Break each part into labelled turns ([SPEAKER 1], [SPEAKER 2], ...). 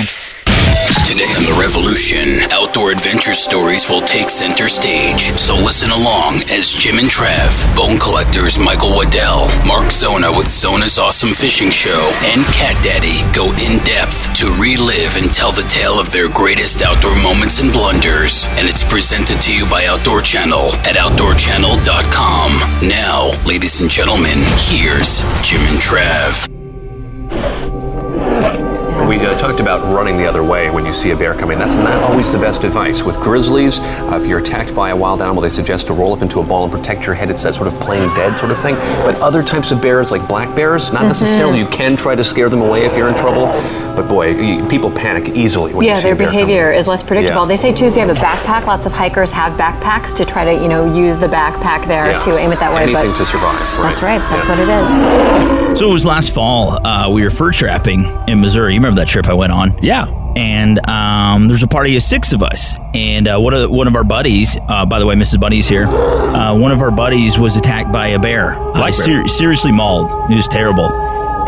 [SPEAKER 1] Today on The Revolution, outdoor adventure stories will take center stage. So listen along as Jim and Trav, bone collectors Michael Waddell, Mark Zona with Zona's Awesome Fishing Show, and Cat Daddy go in depth to relive and tell the tale of their greatest outdoor moments and blunders. And it's presented to you by Outdoor Channel at OutdoorChannel.com. Now, ladies and gentlemen, here's Jim and Trav.
[SPEAKER 2] We uh, talked about running the other way when you see a bear coming. That's not always the best advice. With grizzlies, uh, if you're attacked by a wild animal, they suggest to roll up into a ball and protect your head. It's that sort of playing dead sort of thing. But other types of bears, like black bears, not necessarily. You can try to scare them away if you're in trouble. But boy, people panic easily when you
[SPEAKER 3] yeah,
[SPEAKER 2] see
[SPEAKER 3] their
[SPEAKER 2] a bear coming.
[SPEAKER 3] behavior is less predictable.
[SPEAKER 2] Yeah.
[SPEAKER 3] They say too, if you have a backpack, lots of hikers have backpacks to try to, you know, use the backpack there
[SPEAKER 2] Yeah.
[SPEAKER 3] to aim it that way.
[SPEAKER 2] Anything
[SPEAKER 3] but
[SPEAKER 2] to survive. Right.
[SPEAKER 3] That's right. That's
[SPEAKER 2] Yeah.
[SPEAKER 3] what it is.
[SPEAKER 4] So it was last fall. Uh, we were fur trapping in Missouri. You remember that trip I went on?
[SPEAKER 5] Yeah.
[SPEAKER 4] And um, there's a party of six of us. And uh, one of one of our buddies, uh, by the way, Mrs. Bunny's here. Uh, one of our buddies was attacked by a bear.
[SPEAKER 5] Like
[SPEAKER 4] Uh,
[SPEAKER 5] bear.
[SPEAKER 4] seriously mauled. It was terrible.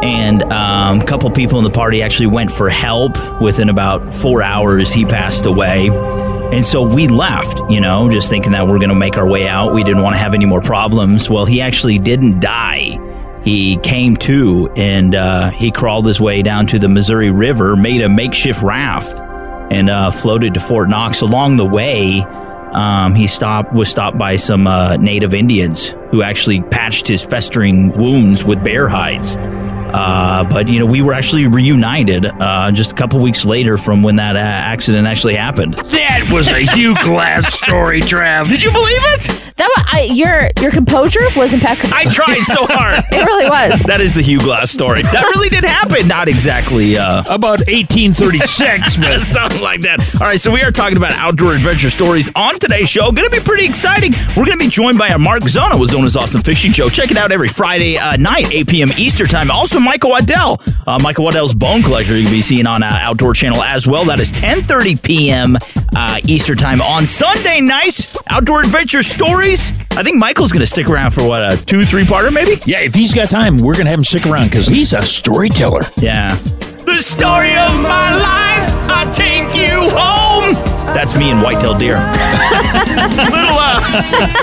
[SPEAKER 4] And um, a couple people in the party actually went for help. Within about four hours, he passed away. And so we left, you know, just thinking that we're going to make our way out. We didn't want to have any more problems. Well, he actually didn't die. He came to and uh, he crawled his way down to the Missouri River, made a makeshift raft, and uh, floated to Fort Knox. Along the way, um, he stopped was stopped by some uh, native Indians who actually patched his festering wounds with bear hides. Uh, but you know, we were actually reunited uh, just a couple weeks later from when that uh, accident actually happened.
[SPEAKER 5] That was a Hugh Glass story, Trav.
[SPEAKER 4] Did you believe it?
[SPEAKER 6] That was, I, your your composure was impeccable.
[SPEAKER 4] I tried so hard.
[SPEAKER 6] it really was.
[SPEAKER 4] That is the Hugh Glass story. That really did happen. Not exactly. Uh,
[SPEAKER 5] About 1836, but
[SPEAKER 4] Something like that. All right, so we are talking about outdoor adventure stories on today's show. Going to be pretty exciting. We're going to be joined by our Mark Zona with Zona's Awesome Fishing Show. Check it out every Friday uh, night, 8 p.m. Eastern Time. Also, Michael Waddell, uh, Michael Waddell's Bone Collector. You can be seen on uh, Outdoor Channel as well. That is 10:30 p.m. Uh, Eastern Time on Sunday nights. Outdoor adventure stories. I think Michael's going to stick around for what a two, three parter, maybe.
[SPEAKER 5] yeah, if he's got time, we're going to have him stick around because he's a storyteller.
[SPEAKER 4] Yeah. The story of my life, I take you home. That's me and white-tailed deer. Little, uh,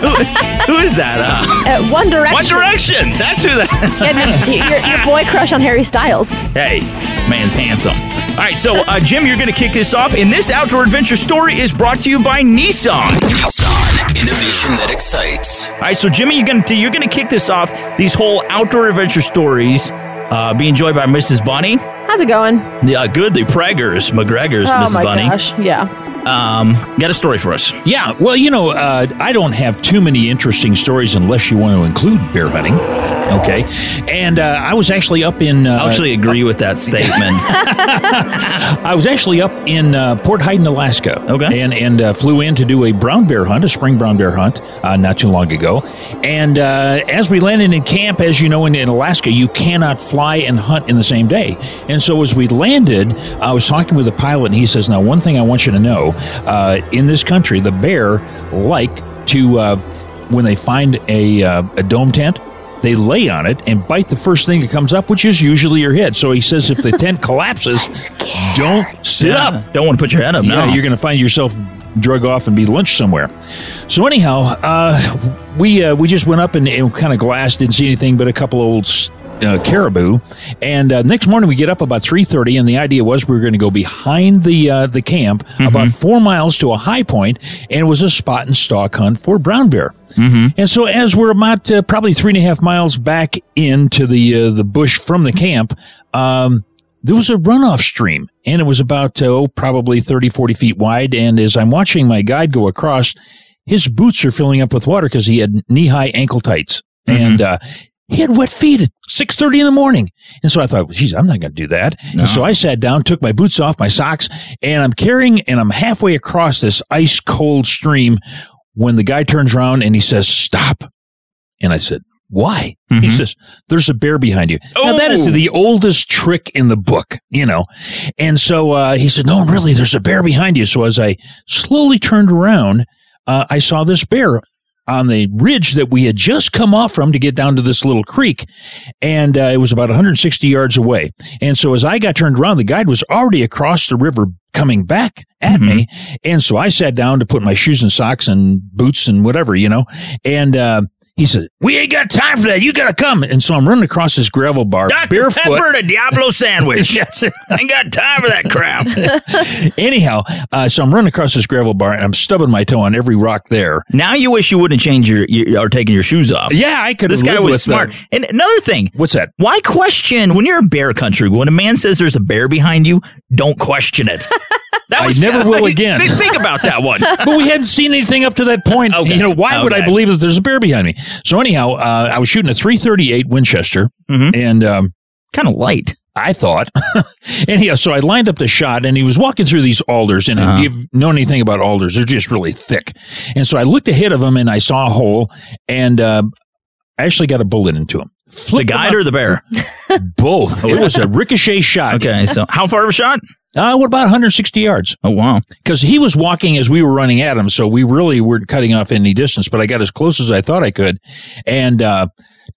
[SPEAKER 4] who, who is that? Uh,
[SPEAKER 6] Uh, One Direction.
[SPEAKER 4] One Direction. That's who that is.
[SPEAKER 6] And your, your boy crush on Harry Styles.
[SPEAKER 4] Hey, man's handsome. All right, so uh, Jim, you're going to kick this off, and this outdoor adventure story is brought to you by Nissan.
[SPEAKER 1] Nissan, innovation that excites.
[SPEAKER 4] All right, so Jimmy, you're going to you're going to kick this off. These whole outdoor adventure stories, uh, being enjoyed by Mrs. Bunny.
[SPEAKER 6] How's it going?
[SPEAKER 4] Yeah, good. The Preggers, McGregor's,
[SPEAKER 6] oh
[SPEAKER 4] Mrs.
[SPEAKER 6] my
[SPEAKER 4] Bunny.
[SPEAKER 6] gosh. Yeah.
[SPEAKER 4] Um, got a story for us.
[SPEAKER 5] Yeah, well, you know, uh, I don't have too many interesting stories unless you want to include bear hunting. Okay, and uh, I was actually up in. Uh,
[SPEAKER 4] I actually agree with that statement.
[SPEAKER 5] I was actually up in uh, Port Heiden, Alaska.
[SPEAKER 4] Okay.
[SPEAKER 5] And and uh, flew in to do a brown bear hunt, a spring brown bear hunt, uh, not too long ago. And uh, as we landed in camp, as you know, in, in Alaska, you cannot fly and hunt in the same day. And so as we landed, I was talking with the pilot, and he says, "Now, one thing I want you to know: uh, in this country, the bear like to uh, when they find a uh, a dome tent." They lay on it and bite the first thing that comes up, which is usually your head. So he says if the tent collapses, don't sit
[SPEAKER 4] Yeah,
[SPEAKER 5] up.
[SPEAKER 4] Don't want to put your head up.
[SPEAKER 5] Yeah,
[SPEAKER 4] no,
[SPEAKER 5] you're going to find yourself drug off and be lynched somewhere. So anyhow, uh, we uh, we just went up and, and kind of glassed, didn't see anything but a couple old uh, caribou. And uh, next morning we get up about three thirty, and the idea was we were going to go behind the uh, the camp about four miles to a high point, and it was a spot and stalk hunt for brown bear. And so, as we're about uh, probably three and a half miles back into the uh, the bush from the camp, um, there was a runoff stream, and it was about oh, probably 30, 40 feet wide. And as I'm watching my guide go across, his boots are filling up with water because he had knee high ankle tights, and uh, he had wet feet at 6.30 in the morning. And so I thought, geez, I'm not going to do that. And so I sat down, took my boots off, my socks, and I'm carrying, and I'm halfway across this ice cold stream when the guy turns around and he says, stop. And I said, why? He says, there's a bear behind you. Now that is
[SPEAKER 4] Oh.
[SPEAKER 5] the oldest trick in the book, you know. And so, uh, he said, no, really, there's a bear behind you. So as I slowly turned around, uh, I saw this bear on the ridge that we had just come off from to get down to this little creek. And uh, it was about 160 yards away. And so as I got turned around, the guide was already across the river coming back at me. And so I sat down to put my shoes and socks and boots and whatever, you know. And uh, he said, We ain't got time for that. You got to come. And so I'm running across this gravel bar barefoot.
[SPEAKER 4] Pepper and a Diablo sandwich.
[SPEAKER 5] That's it.
[SPEAKER 4] Ain't got time for that crap.
[SPEAKER 5] Anyhow, uh, so I'm running across this gravel bar and I'm stubbing my toe on every rock there.
[SPEAKER 4] now you wish you wouldn't change your, your or taking your shoes off.
[SPEAKER 5] Yeah, I could.
[SPEAKER 4] This guy was
[SPEAKER 5] uh,
[SPEAKER 4] smart. and another thing,
[SPEAKER 5] what's that?
[SPEAKER 4] why question when you're in bear country? When a man says there's a bear behind you, don't question it. That
[SPEAKER 5] I never will again.
[SPEAKER 4] Think, think about that one.
[SPEAKER 5] but we hadn't seen anything up to that point.
[SPEAKER 4] Okay.
[SPEAKER 5] You know, why would I believe that there's a bear behind me? So anyhow, uh, I was shooting a 338 Winchester,
[SPEAKER 4] Mhm.
[SPEAKER 5] and um,
[SPEAKER 4] kind of light.
[SPEAKER 5] I thought. anyhow, so I lined up the shot, and he was walking through these alders. And
[SPEAKER 4] Uh-huh.
[SPEAKER 5] if you've known anything about alders, they're just really thick. And so I looked ahead of him, and I saw a hole, and uh, I actually got a bullet into him.
[SPEAKER 4] The
[SPEAKER 5] Flipped
[SPEAKER 4] guide or the bear?
[SPEAKER 5] both. It was a ricochet shot.
[SPEAKER 4] Okay, so how far of a shot?
[SPEAKER 5] Uh, what about 160 yards?
[SPEAKER 4] Oh wow.
[SPEAKER 5] because he was walking as we were running at him, so we really weren't cutting off any distance. But I got as close as I thought I could, and uh,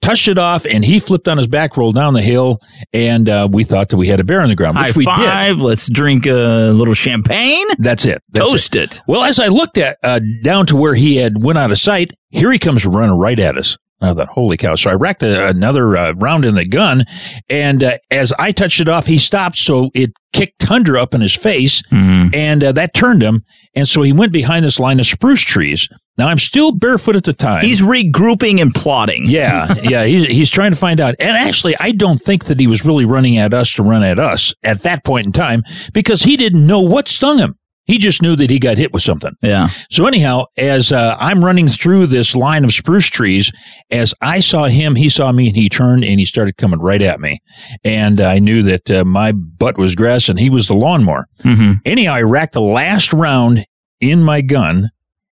[SPEAKER 5] touched it off. And he flipped on his back, rolled down the hill, and uh, we thought that we had a bear on the ground, which
[SPEAKER 4] High
[SPEAKER 5] we did.
[SPEAKER 4] five. Let's drink a little champagne.
[SPEAKER 5] That's it. That's
[SPEAKER 4] Toast
[SPEAKER 5] it.
[SPEAKER 4] it.
[SPEAKER 5] Well, as I looked at uh, down to where he had went out of sight, here he comes running right at us. I thought, holy cow. So I racked a, another uh, round in the gun. And uh, as I touched it off, he stopped. So it kicked Tundra up in his face and uh, that turned him. And so he went behind this line of spruce trees. Now I'm still barefoot at the time.
[SPEAKER 4] He's regrouping and plotting.
[SPEAKER 5] yeah, yeah. He's, he's trying to find out. And actually, I don't think that he was really running at us to run at us at that point in time because he didn't know what stung him. He just knew that he got hit with something.
[SPEAKER 4] Yeah.
[SPEAKER 5] So anyhow, as uh, I'm running through this line of spruce trees, as I saw him, he saw me, and he turned and he started coming right at me. And I knew that uh, my butt was grass and he was the lawnmower.
[SPEAKER 4] Mm-hmm.
[SPEAKER 5] Anyhow, I racked the last round in my gun,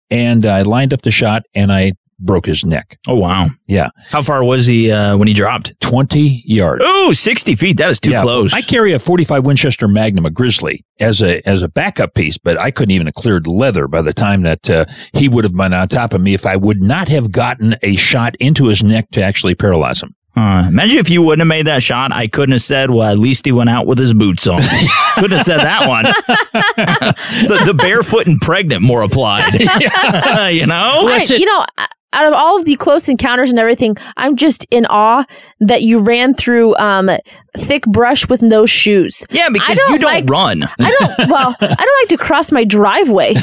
[SPEAKER 5] and I lined up the shot, and I broke his neck.
[SPEAKER 4] Oh wow.
[SPEAKER 5] Yeah,
[SPEAKER 4] How far was he uh, when he dropped?
[SPEAKER 5] twenty yards.
[SPEAKER 4] Oh, 60 feet. That is too
[SPEAKER 5] Yeah,
[SPEAKER 4] close.
[SPEAKER 5] I carry a 45 Winchester Magnum, a Grizzly, as a as a backup piece, but I couldn't even have cleared leather by the time that uh, he would have been on top of me if I would not have gotten a shot into his neck to actually paralyze him.
[SPEAKER 4] Uh, imagine if you wouldn't have made that shot. I couldn't have said, well, at least he went out with his boots on. couldn't have said that one. the, the barefoot and pregnant more applied. you know?
[SPEAKER 6] I- you know, out of all of the close encounters and everything, I'm just in awe that you ran through um, thick brush with no shoes.
[SPEAKER 4] Yeah, because
[SPEAKER 6] I
[SPEAKER 4] you don't
[SPEAKER 6] like-
[SPEAKER 4] run.
[SPEAKER 6] I don't. Well, I don't like to cross my driveway.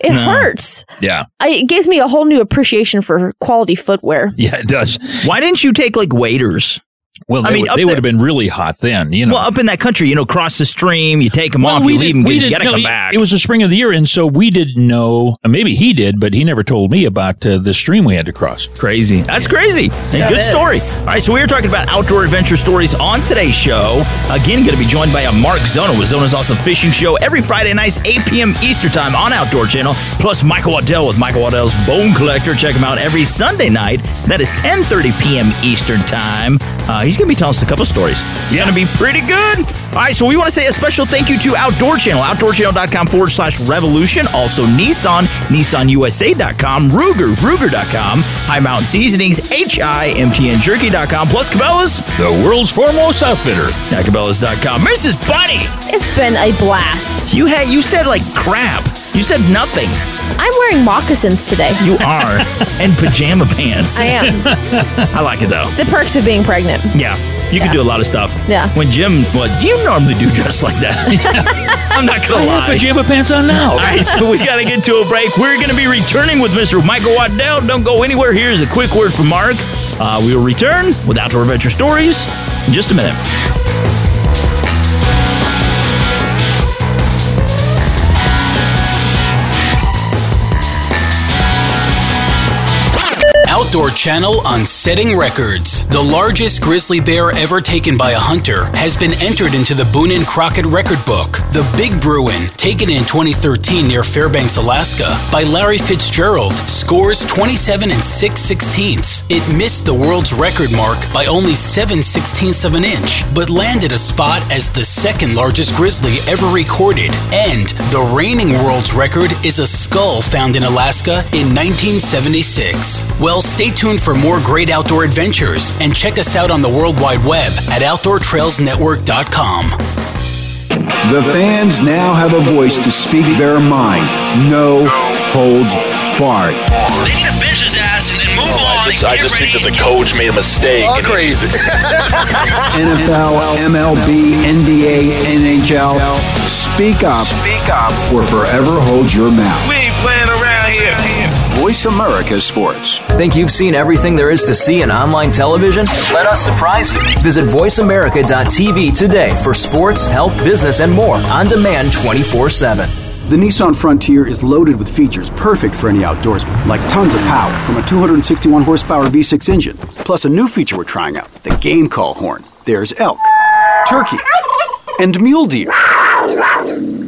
[SPEAKER 6] It
[SPEAKER 4] No.
[SPEAKER 6] hurts.
[SPEAKER 5] Yeah,
[SPEAKER 6] I, it gives me a whole new appreciation for quality footwear.
[SPEAKER 5] yeah, it does.
[SPEAKER 4] Why didn't you take like waders?
[SPEAKER 5] Well,
[SPEAKER 4] I
[SPEAKER 5] they,
[SPEAKER 4] mean,
[SPEAKER 5] would, they
[SPEAKER 4] there-
[SPEAKER 5] would have been really hot then, you know.
[SPEAKER 4] Well, up in that country, you know, cross the stream, you take them
[SPEAKER 5] Well,
[SPEAKER 4] off,
[SPEAKER 5] we
[SPEAKER 4] you
[SPEAKER 5] did-
[SPEAKER 4] leave them
[SPEAKER 5] we
[SPEAKER 4] because you got to
[SPEAKER 5] no,
[SPEAKER 4] come back.
[SPEAKER 5] It was the spring of the year, and so we didn't know. uh, Maybe he did, but he never told me about uh, the stream we had to cross.
[SPEAKER 4] Crazy. That's crazy. And
[SPEAKER 6] Yeah,
[SPEAKER 4] good
[SPEAKER 6] it is.
[SPEAKER 4] story. All right, so we are talking about outdoor adventure stories on today's show. Again, going to be joined by a Mark Zona with Zona's Awesome Fishing Show every Friday nights, 8 p.m. Eastern Time on Outdoor Channel. Plus Michael Waddell with Michael Waddell's Bone Collector. Check him out every Sunday night. That is 10:30 p.m. Eastern Time. Uh, he's going to be telling us a couple stories. Going to be pretty good. All right, so we want to say a special thank you to Outdoor Channel, outdoorchannel.com forward slash revolution. Also Nissan, nissanusa.com, Ruger, Ruger.com, High Mountain Seasonings, HIMTNJerky.com, plus Cabela's,
[SPEAKER 5] The world's foremost outfitter.
[SPEAKER 4] at Cabela's.com. Mrs. Bunny,
[SPEAKER 6] It's been a blast.
[SPEAKER 4] you had you said like crap. You said nothing.
[SPEAKER 6] I'm wearing moccasins today.
[SPEAKER 4] You are. and pajama pants.
[SPEAKER 6] I am.
[SPEAKER 4] I like it though.
[SPEAKER 6] the perks of being pregnant.
[SPEAKER 4] Yeah. You can do a lot of stuff.
[SPEAKER 6] Yeah.
[SPEAKER 4] When Jim, well, you normally do dress like that. I'm not gonna I
[SPEAKER 5] have
[SPEAKER 4] lie.
[SPEAKER 5] pajama pants on now.
[SPEAKER 4] All right, so we got to get to a break. We're going to be returning with Mr. Michael Waddell. Don't go anywhere. Here's a quick word from Mark. Uh, we will return with Outdoor Adventure Stories in just a minute.
[SPEAKER 1] Outdoor Channel on Setting Records. The largest grizzly bear ever taken by a hunter has been entered into the Boone and Crockett Record Book. The Big Bruin, taken in 2013 near Fairbanks, Alaska, by Larry Fitzgerald, scores 27 and 6 sixteenths. It missed the world's record mark by only 7 sixteenths of an inch, but landed a spot as the second largest grizzly ever recorded. And the reigning world's record is a skull found in Alaska in 1976. Well, stay tuned for more great outdoor adventures and check us out on the World Wide Web at OutdoorTrailsNetwork.com.
[SPEAKER 7] The fans now have a voice to speak their mind. No holds barred.
[SPEAKER 8] They need to bench his ass and then move oh, on.
[SPEAKER 9] I just, I just think that the coach made a mistake.
[SPEAKER 10] All crazy.
[SPEAKER 7] NFL, MLB, NBA, NHL. Speak up.
[SPEAKER 10] Speak up.
[SPEAKER 7] Or forever hold your mouth.
[SPEAKER 8] We
[SPEAKER 7] Voice America Sports.
[SPEAKER 11] Think you've seen everything there is to see in online television? Let us surprise you. Visit VoiceAmerica.tv today for sports, health, business, and more on demand 24 7.
[SPEAKER 7] The Nissan Frontier is loaded with features perfect for any outdoorsman, like tons of power from a 261 horsepower V6 engine. Plus, a new feature we're trying out the game call horn. There's elk, turkey, and mule deer.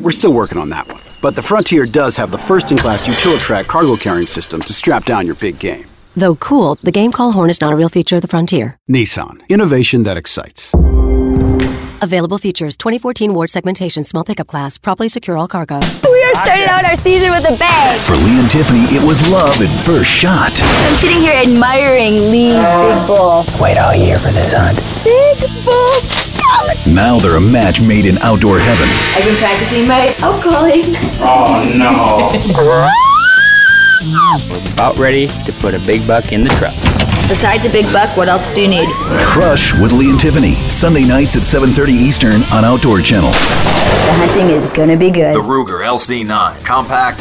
[SPEAKER 7] We're still working on that one. But the Frontier does have the first in class Utilitrack cargo carrying system to strap down your big game.
[SPEAKER 12] Though cool, the game call horn is not a real feature of the Frontier.
[SPEAKER 7] Nissan, innovation that excites.
[SPEAKER 12] Available features 2014 Ward segmentation, small pickup class, properly secure all cargo.
[SPEAKER 13] We are starting out our season with a bang.
[SPEAKER 14] For Lee and Tiffany, it was love at first shot.
[SPEAKER 13] I'm sitting here admiring Lee's big bull.
[SPEAKER 15] Wait all year for this hunt.
[SPEAKER 13] Big bull.
[SPEAKER 14] Now they're a match made in outdoor heaven.
[SPEAKER 13] I've been practicing my out calling.
[SPEAKER 15] Oh no. We're about ready to put a big buck in the truck.
[SPEAKER 13] Besides a big buck, what else do you need?
[SPEAKER 14] Crush with Lee and Tiffany. Sunday nights at 7:30 Eastern on Outdoor Channel.
[SPEAKER 13] The hunting is gonna be good.
[SPEAKER 16] The Ruger LC9, compact,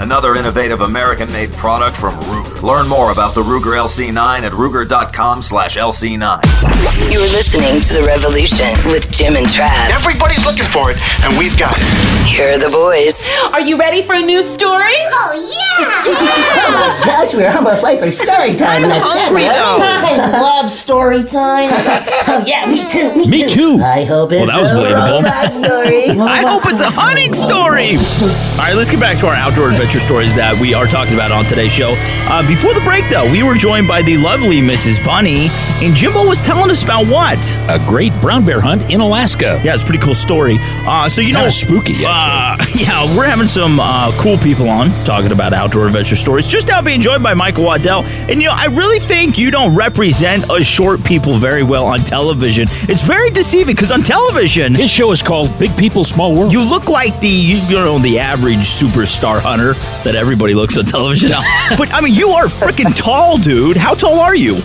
[SPEAKER 16] another innovative American-made product from Ruger. Learn more about the Ruger LC9 at ruger.com slash LC9.
[SPEAKER 17] You're listening to The Revolution with Jim and Trav.
[SPEAKER 10] Everybody's looking for it, and we've got it.
[SPEAKER 17] Here are the boys.
[SPEAKER 18] Are you ready for a new story?
[SPEAKER 19] Oh, yeah! oh, my gosh, we're almost late for story time.
[SPEAKER 18] I'm hungry, though.
[SPEAKER 19] I love story time. oh, yeah, me too. Me,
[SPEAKER 5] Me too.
[SPEAKER 19] I hope it's
[SPEAKER 4] Well, that was
[SPEAKER 19] a
[SPEAKER 4] believable.
[SPEAKER 19] robot story.
[SPEAKER 4] I hope it's a hunting story. All right, let's get back to our outdoor adventure stories that we are talking about on today's show. Uh, before the break, though, we were joined by the lovely Mrs. Bunny, and Jimbo was telling us about what?
[SPEAKER 5] A great brown bear hunt in Alaska.
[SPEAKER 4] Yeah, it's a pretty cool story. Uh, so, you
[SPEAKER 5] Kinda
[SPEAKER 4] know,
[SPEAKER 5] spooky,
[SPEAKER 4] Uh, yeah, we're having some uh, cool people on talking about outdoor adventure stories. Just now being joined by Michael Waddell. And, you know, I really think you don't represent us short people very well on television. It's very deceiving because on television,
[SPEAKER 5] His show is called Big People, Small World.
[SPEAKER 4] you look like the you, you know the average superstar hunter that everybody looks on television. but I mean, you are freaking tall, dude. How tall are you?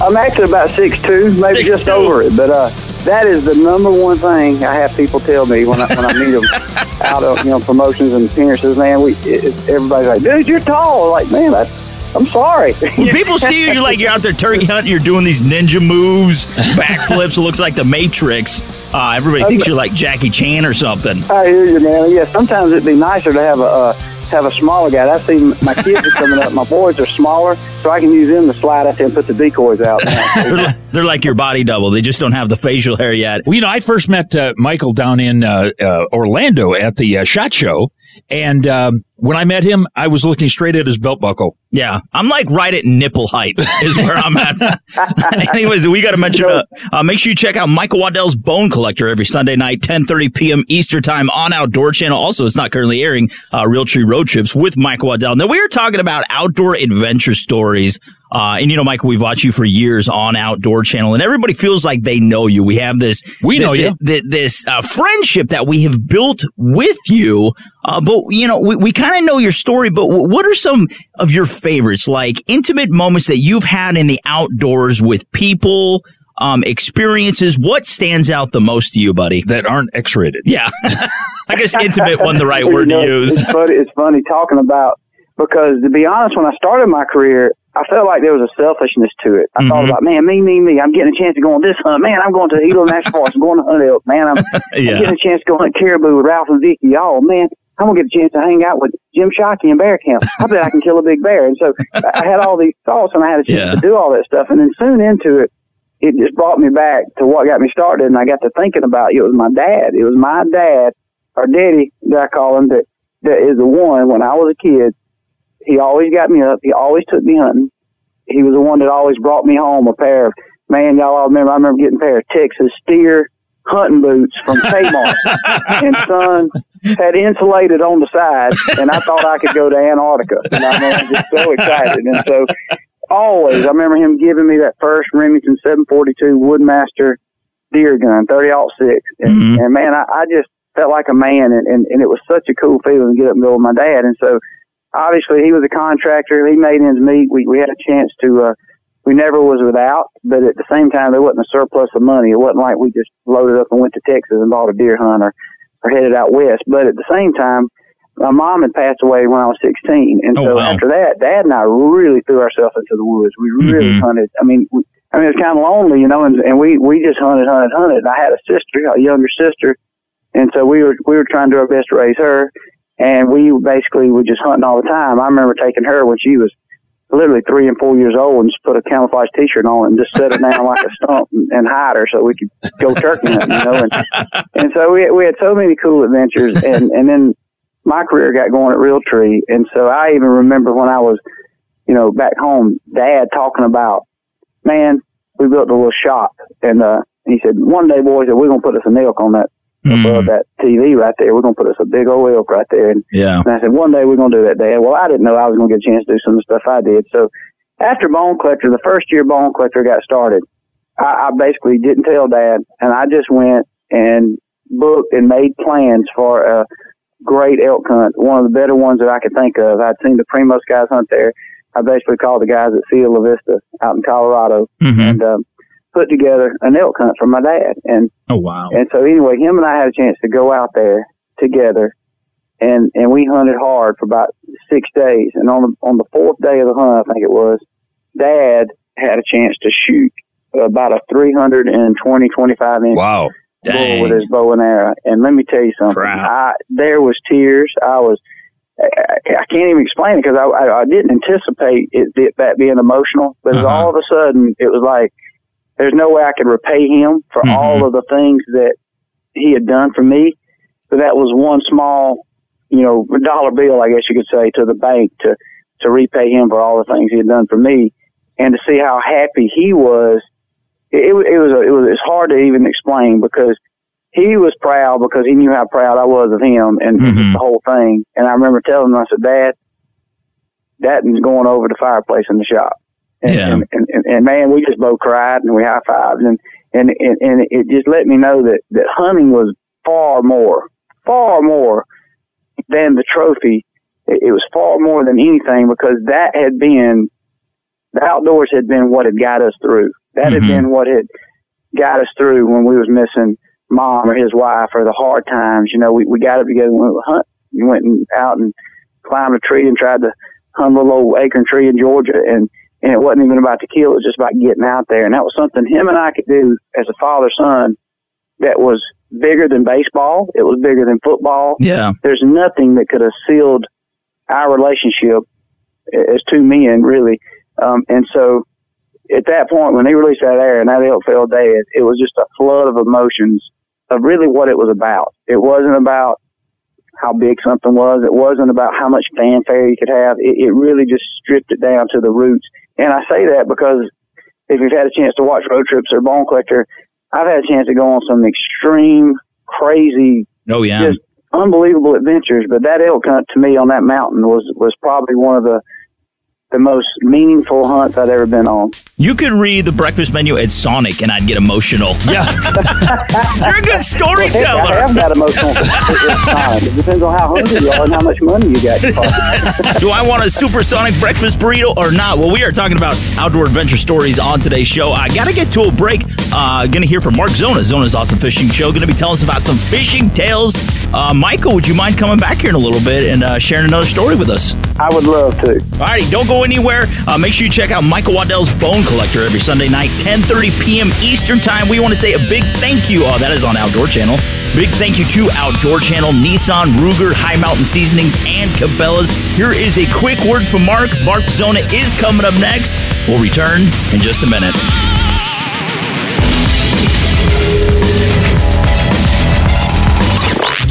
[SPEAKER 20] I'm actually about six two, maybe
[SPEAKER 4] 6'2".
[SPEAKER 20] just over it. But uh, that is the number one thing I have people tell me when I when I meet them out of you know promotions and appearances. Man, we it, it- everybody's like, dude, you're tall. Like, man, that's, I'm sorry.
[SPEAKER 4] When people see you, you're like you're out there turkey hunting. You're doing these ninja moves, backflips. It looks like the Matrix. Uh, everybody thinks you're like Jackie Chan or something.
[SPEAKER 20] I hear you, man. Yeah, sometimes it'd be nicer to have a uh, have a smaller guy. I see my kids are coming up. My boys are smaller, so I can use them to slide out there and put the decoys out.
[SPEAKER 4] they're, li- they're like your body double. They just don't have the facial hair yet.
[SPEAKER 5] Well, you know, I first met uh, Michael down in uh, uh, Orlando at the uh, Shot Show, and um, when I met him, I was looking straight at his belt buckle.
[SPEAKER 4] Yeah, I'm like right at nipple height is where I'm at. Anyways, we got to mention. Uh, uh, make sure you check out Michael Waddell's Bone Collector every Sunday night, 10:30 p.m. Eastern time on Outdoor Channel. Also, it's not currently airing uh, Realtree Road Trips with Michael Waddell. Now we are talking about outdoor adventure stories. Uh, and you know, Michael, we've watched you for years on Outdoor Channel, and everybody feels like they know you. We have this,
[SPEAKER 5] We know
[SPEAKER 4] thi-
[SPEAKER 5] you.
[SPEAKER 4] thi- this uh, friendship that we have built with you. Uh, but you know, we, we kind of know your story. But w- what are some of your favorites, like intimate moments that you've had in the outdoors with people? um, experiences. What stands out the most to you, buddy?
[SPEAKER 5] That aren't X-rated.
[SPEAKER 4] Yeah, I guess intimate wasn't the right
[SPEAKER 20] You
[SPEAKER 4] word
[SPEAKER 20] know,
[SPEAKER 4] to use.
[SPEAKER 20] It's funny, it's funny talking about because to be honest, when I started my career, I felt like there was a selfishness to it. I thought
[SPEAKER 4] Mhm.
[SPEAKER 20] about, man, me, me, me. I'm getting a chance to go on this hunt. Man, I'm going to the Gila National Forest. I'm going to hunt elk. Man, I'm,
[SPEAKER 4] Yeah.
[SPEAKER 20] I'm getting a chance to go hunt caribou with Ralph and Vicki. Oh, man, I'm to get a chance to hang out with Jim Shockey and bear camp. I bet I can kill a big bear. And so I had all these thoughts and I had a chance
[SPEAKER 4] Yeah.
[SPEAKER 20] to do all that stuff. And then soon into it, it just brought me back to what got me started. And I got to thinking about it was my dad. It was my dad, or daddy, that I call him, that, that is the one when I was a kid. He always got me up. He always took me hunting. He was the one that always brought me home a pair of, man, y'all all remember, I remember getting a pair of Texas steer hunting boots from Kmart. and son had insulated on the side, and I thought I could go to Antarctica. And I was just so excited. And so always, I remember him giving me that first Remington 742 Woodmaster deer gun, 30 6. And, and man, I, I just felt like a man, and, and, and it was such a cool feeling to get up and go with my dad. And so obviously, he was a contractor. He made ends meet. We, we had a chance to, uh, we never was without, but at the same time, there wasn't a surplus of money. It wasn't like we just loaded up and went to Texas and bought a deer hunt or headed out west. But at the same time, my mom had passed away when I was 16. And
[SPEAKER 4] Oh,
[SPEAKER 20] so
[SPEAKER 4] wow.
[SPEAKER 20] after that, dad and I really threw ourselves into the woods. We really
[SPEAKER 4] Mhm.
[SPEAKER 20] hunted. I mean, we, I mean, it was kind of lonely, you know, and, and we, we just hunted, hunted, hunted. And I had a sister, a younger sister. And so we were, we were trying to do our best to raise her. And we basically were just hunting all the time. I remember taking her when she was literally three and four years old and just put a camouflage t-shirt on and just set it down like a stump and, and hide her so we could go turkey hunting, you know. And, and so we, we had so many cool adventures and, and then my career got going at Realtree. And so I even remember when I was, you know, back home, dad talking about, man, we built a little shop and, uh, he said, one day, boys, we're going to put us an elk on that, above that TV right there. We're going to put us a big old elk right there. And,
[SPEAKER 4] Yeah.
[SPEAKER 20] and I said, one day we're going to do that, Dad. Well, I didn't know I was going to get a chance to do some of the stuff I did. So after Bone Collector, the first year Bone Collector got started, I, I basically didn't tell Dad, and I just went and booked and made plans for a great elk hunt, one of the better ones that I could think of. I'd seen the Primos guys hunt there. I basically called the guys at Field La Vista out in Colorado and um, put together an elk hunt for my dad. And
[SPEAKER 4] Oh wow.
[SPEAKER 20] and so anyway, him and I had a chance to go out there together, and and we hunted hard for about six days. And on the on the fourth day of the hunt, I think it was, Dad had a chance to shoot about a 320, 25 inch
[SPEAKER 5] Wow.
[SPEAKER 20] bull with his bow and arrow. And let me tell you something, I, there was tears. I was. I, I can't even explain it because I, I, I didn't anticipate it, it that being emotional, but
[SPEAKER 4] Uh-huh.
[SPEAKER 20] all of a sudden it was like there's no way I could repay him for
[SPEAKER 4] Mm-hmm.
[SPEAKER 20] all of the things that he had done for me. So that was one small, you know, dollar bill, I guess you could say, to the bank to to repay him for all the things he had done for me, and to see how happy he was. It, it, was- it was a, it was it's hard to even explain because he was proud because he knew how proud I was of him and just the whole thing. And I remember telling him, I said, Dad, that is going over the fireplace in the shop. And,
[SPEAKER 4] Yeah.
[SPEAKER 20] and, and, and, and man, we just both cried and we high fived and, and, and, and it just let me know that, that hunting was far more, far more than the trophy. It, it was far more than anything because that had been, the outdoors had been what had got us through. That had
[SPEAKER 4] Mhm.
[SPEAKER 20] been what had got us through when we was missing mom or his wife or the hard times. You know, we, we got up together and went hunt. We went and out and climbed a tree and tried to hunt a little old acorn tree in Georgia and, and it wasn't even about to kill. It was just about getting out there. And that was something him and I could do as a father son that was bigger than baseball. It was bigger than football.
[SPEAKER 4] Yeah.
[SPEAKER 20] There's nothing that could have sealed our relationship as two men, really. Um, and so at that point, when he released that air and that elk fell dead, it was just a flood of emotions of really what it was about. It wasn't about how big something was. It wasn't about how much fanfare you could have. It, it really just stripped it down to the roots. And I say that because if you've had a chance to watch Road Trips or Bone Collector, I've had a chance to go on some extreme, crazy,
[SPEAKER 4] Oh yeah.
[SPEAKER 20] just unbelievable adventures. But that elk hunt to me on that mountain was was probably one of the the most meaningful hunt I've ever been on.
[SPEAKER 4] You could read the breakfast menu at Sonic and I'd get emotional.
[SPEAKER 5] Yeah.
[SPEAKER 4] You're a good
[SPEAKER 20] Heck, I
[SPEAKER 4] storyteller.
[SPEAKER 20] have got emotional. It depends on how hungry you are and how much money you got. in your pocket.
[SPEAKER 4] Do I want a supersonic breakfast burrito or not? Well, we are talking about outdoor adventure stories on today's show. I got to get to a break. Uh, going to hear from Mark Zona, Zona's Awesome Fishing Show. Going to be telling us about some fishing tales. Uh, Michael, would you mind coming back here in a little bit and uh, sharing another story with us?
[SPEAKER 20] I would love to.
[SPEAKER 4] All righty, don't go anywhere. Uh, make sure you check out Michael Waddell's Bone Collector every Sunday night, 10:30 p.m. Eastern Time. We want to say a big thank you. Oh, that is on Outdoor Channel. Big thank you to Outdoor Channel, Nissan, Ruger, High Mountain Seasonings, and Cabela's. Here is a quick word from Mark. Mark Zona is coming up next. We'll return in just a minute.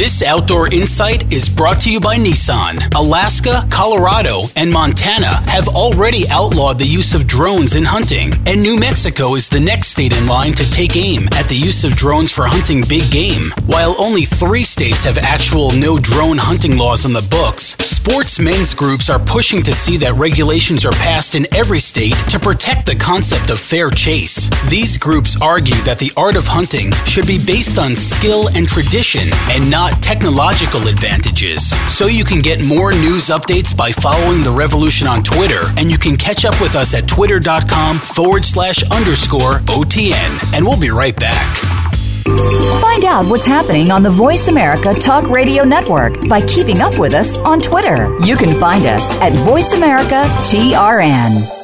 [SPEAKER 1] This outdoor insight is brought to you by Nissan. Alaska, Colorado, and Montana have already outlawed the use of drones in hunting, and New Mexico is the next state in line to take aim at the use of drones for hunting big game. While only three states have actual no drone hunting laws on the books, sports men's groups are pushing to see that regulations are passed in every state to protect the concept of fair chase. These groups argue that the art of hunting should be based on skill and tradition and not technological advantages. So you can get more news updates by following The Revolution on Twitter, and you can catch up with us at twitter.com forward slash underscore OTN. And we'll be right back.
[SPEAKER 21] Find out what's happening on the Voice America Talk Radio Network by keeping up with us on Twitter. You can find us at Voice America TRN.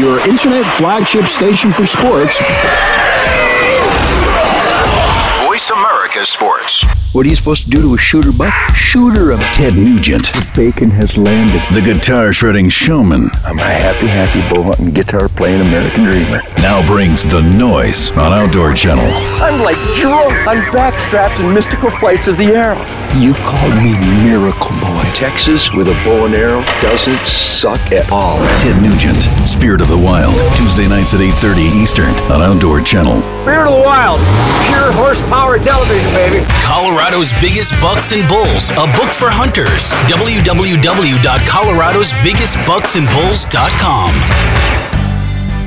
[SPEAKER 7] Your internet flagship station for sports.
[SPEAKER 16] America Sports.
[SPEAKER 14] What are you supposed to do to a shooter buck? Shooter him. Ted Nugent. The bacon has landed. The guitar shredding showman.
[SPEAKER 22] I'm a happy, happy bow hunting, guitar playing American dreamer.
[SPEAKER 14] Now brings the noise on Outdoor Channel.
[SPEAKER 22] I'm like drunk on backstraps and mystical flights of the arrow.
[SPEAKER 14] You called me Miracle Boy.
[SPEAKER 22] Texas with a bow and arrow doesn't suck at all.
[SPEAKER 14] Ted Nugent, Spirit of the Wild. Tuesday nights at 8.30 Eastern on Outdoor Channel.
[SPEAKER 22] Spirit of the Wild, pure horsepower television, baby.
[SPEAKER 1] Colorado's biggest bucks and bulls, a book for hunters. www.coloradosbiggestbucksandbulls.com.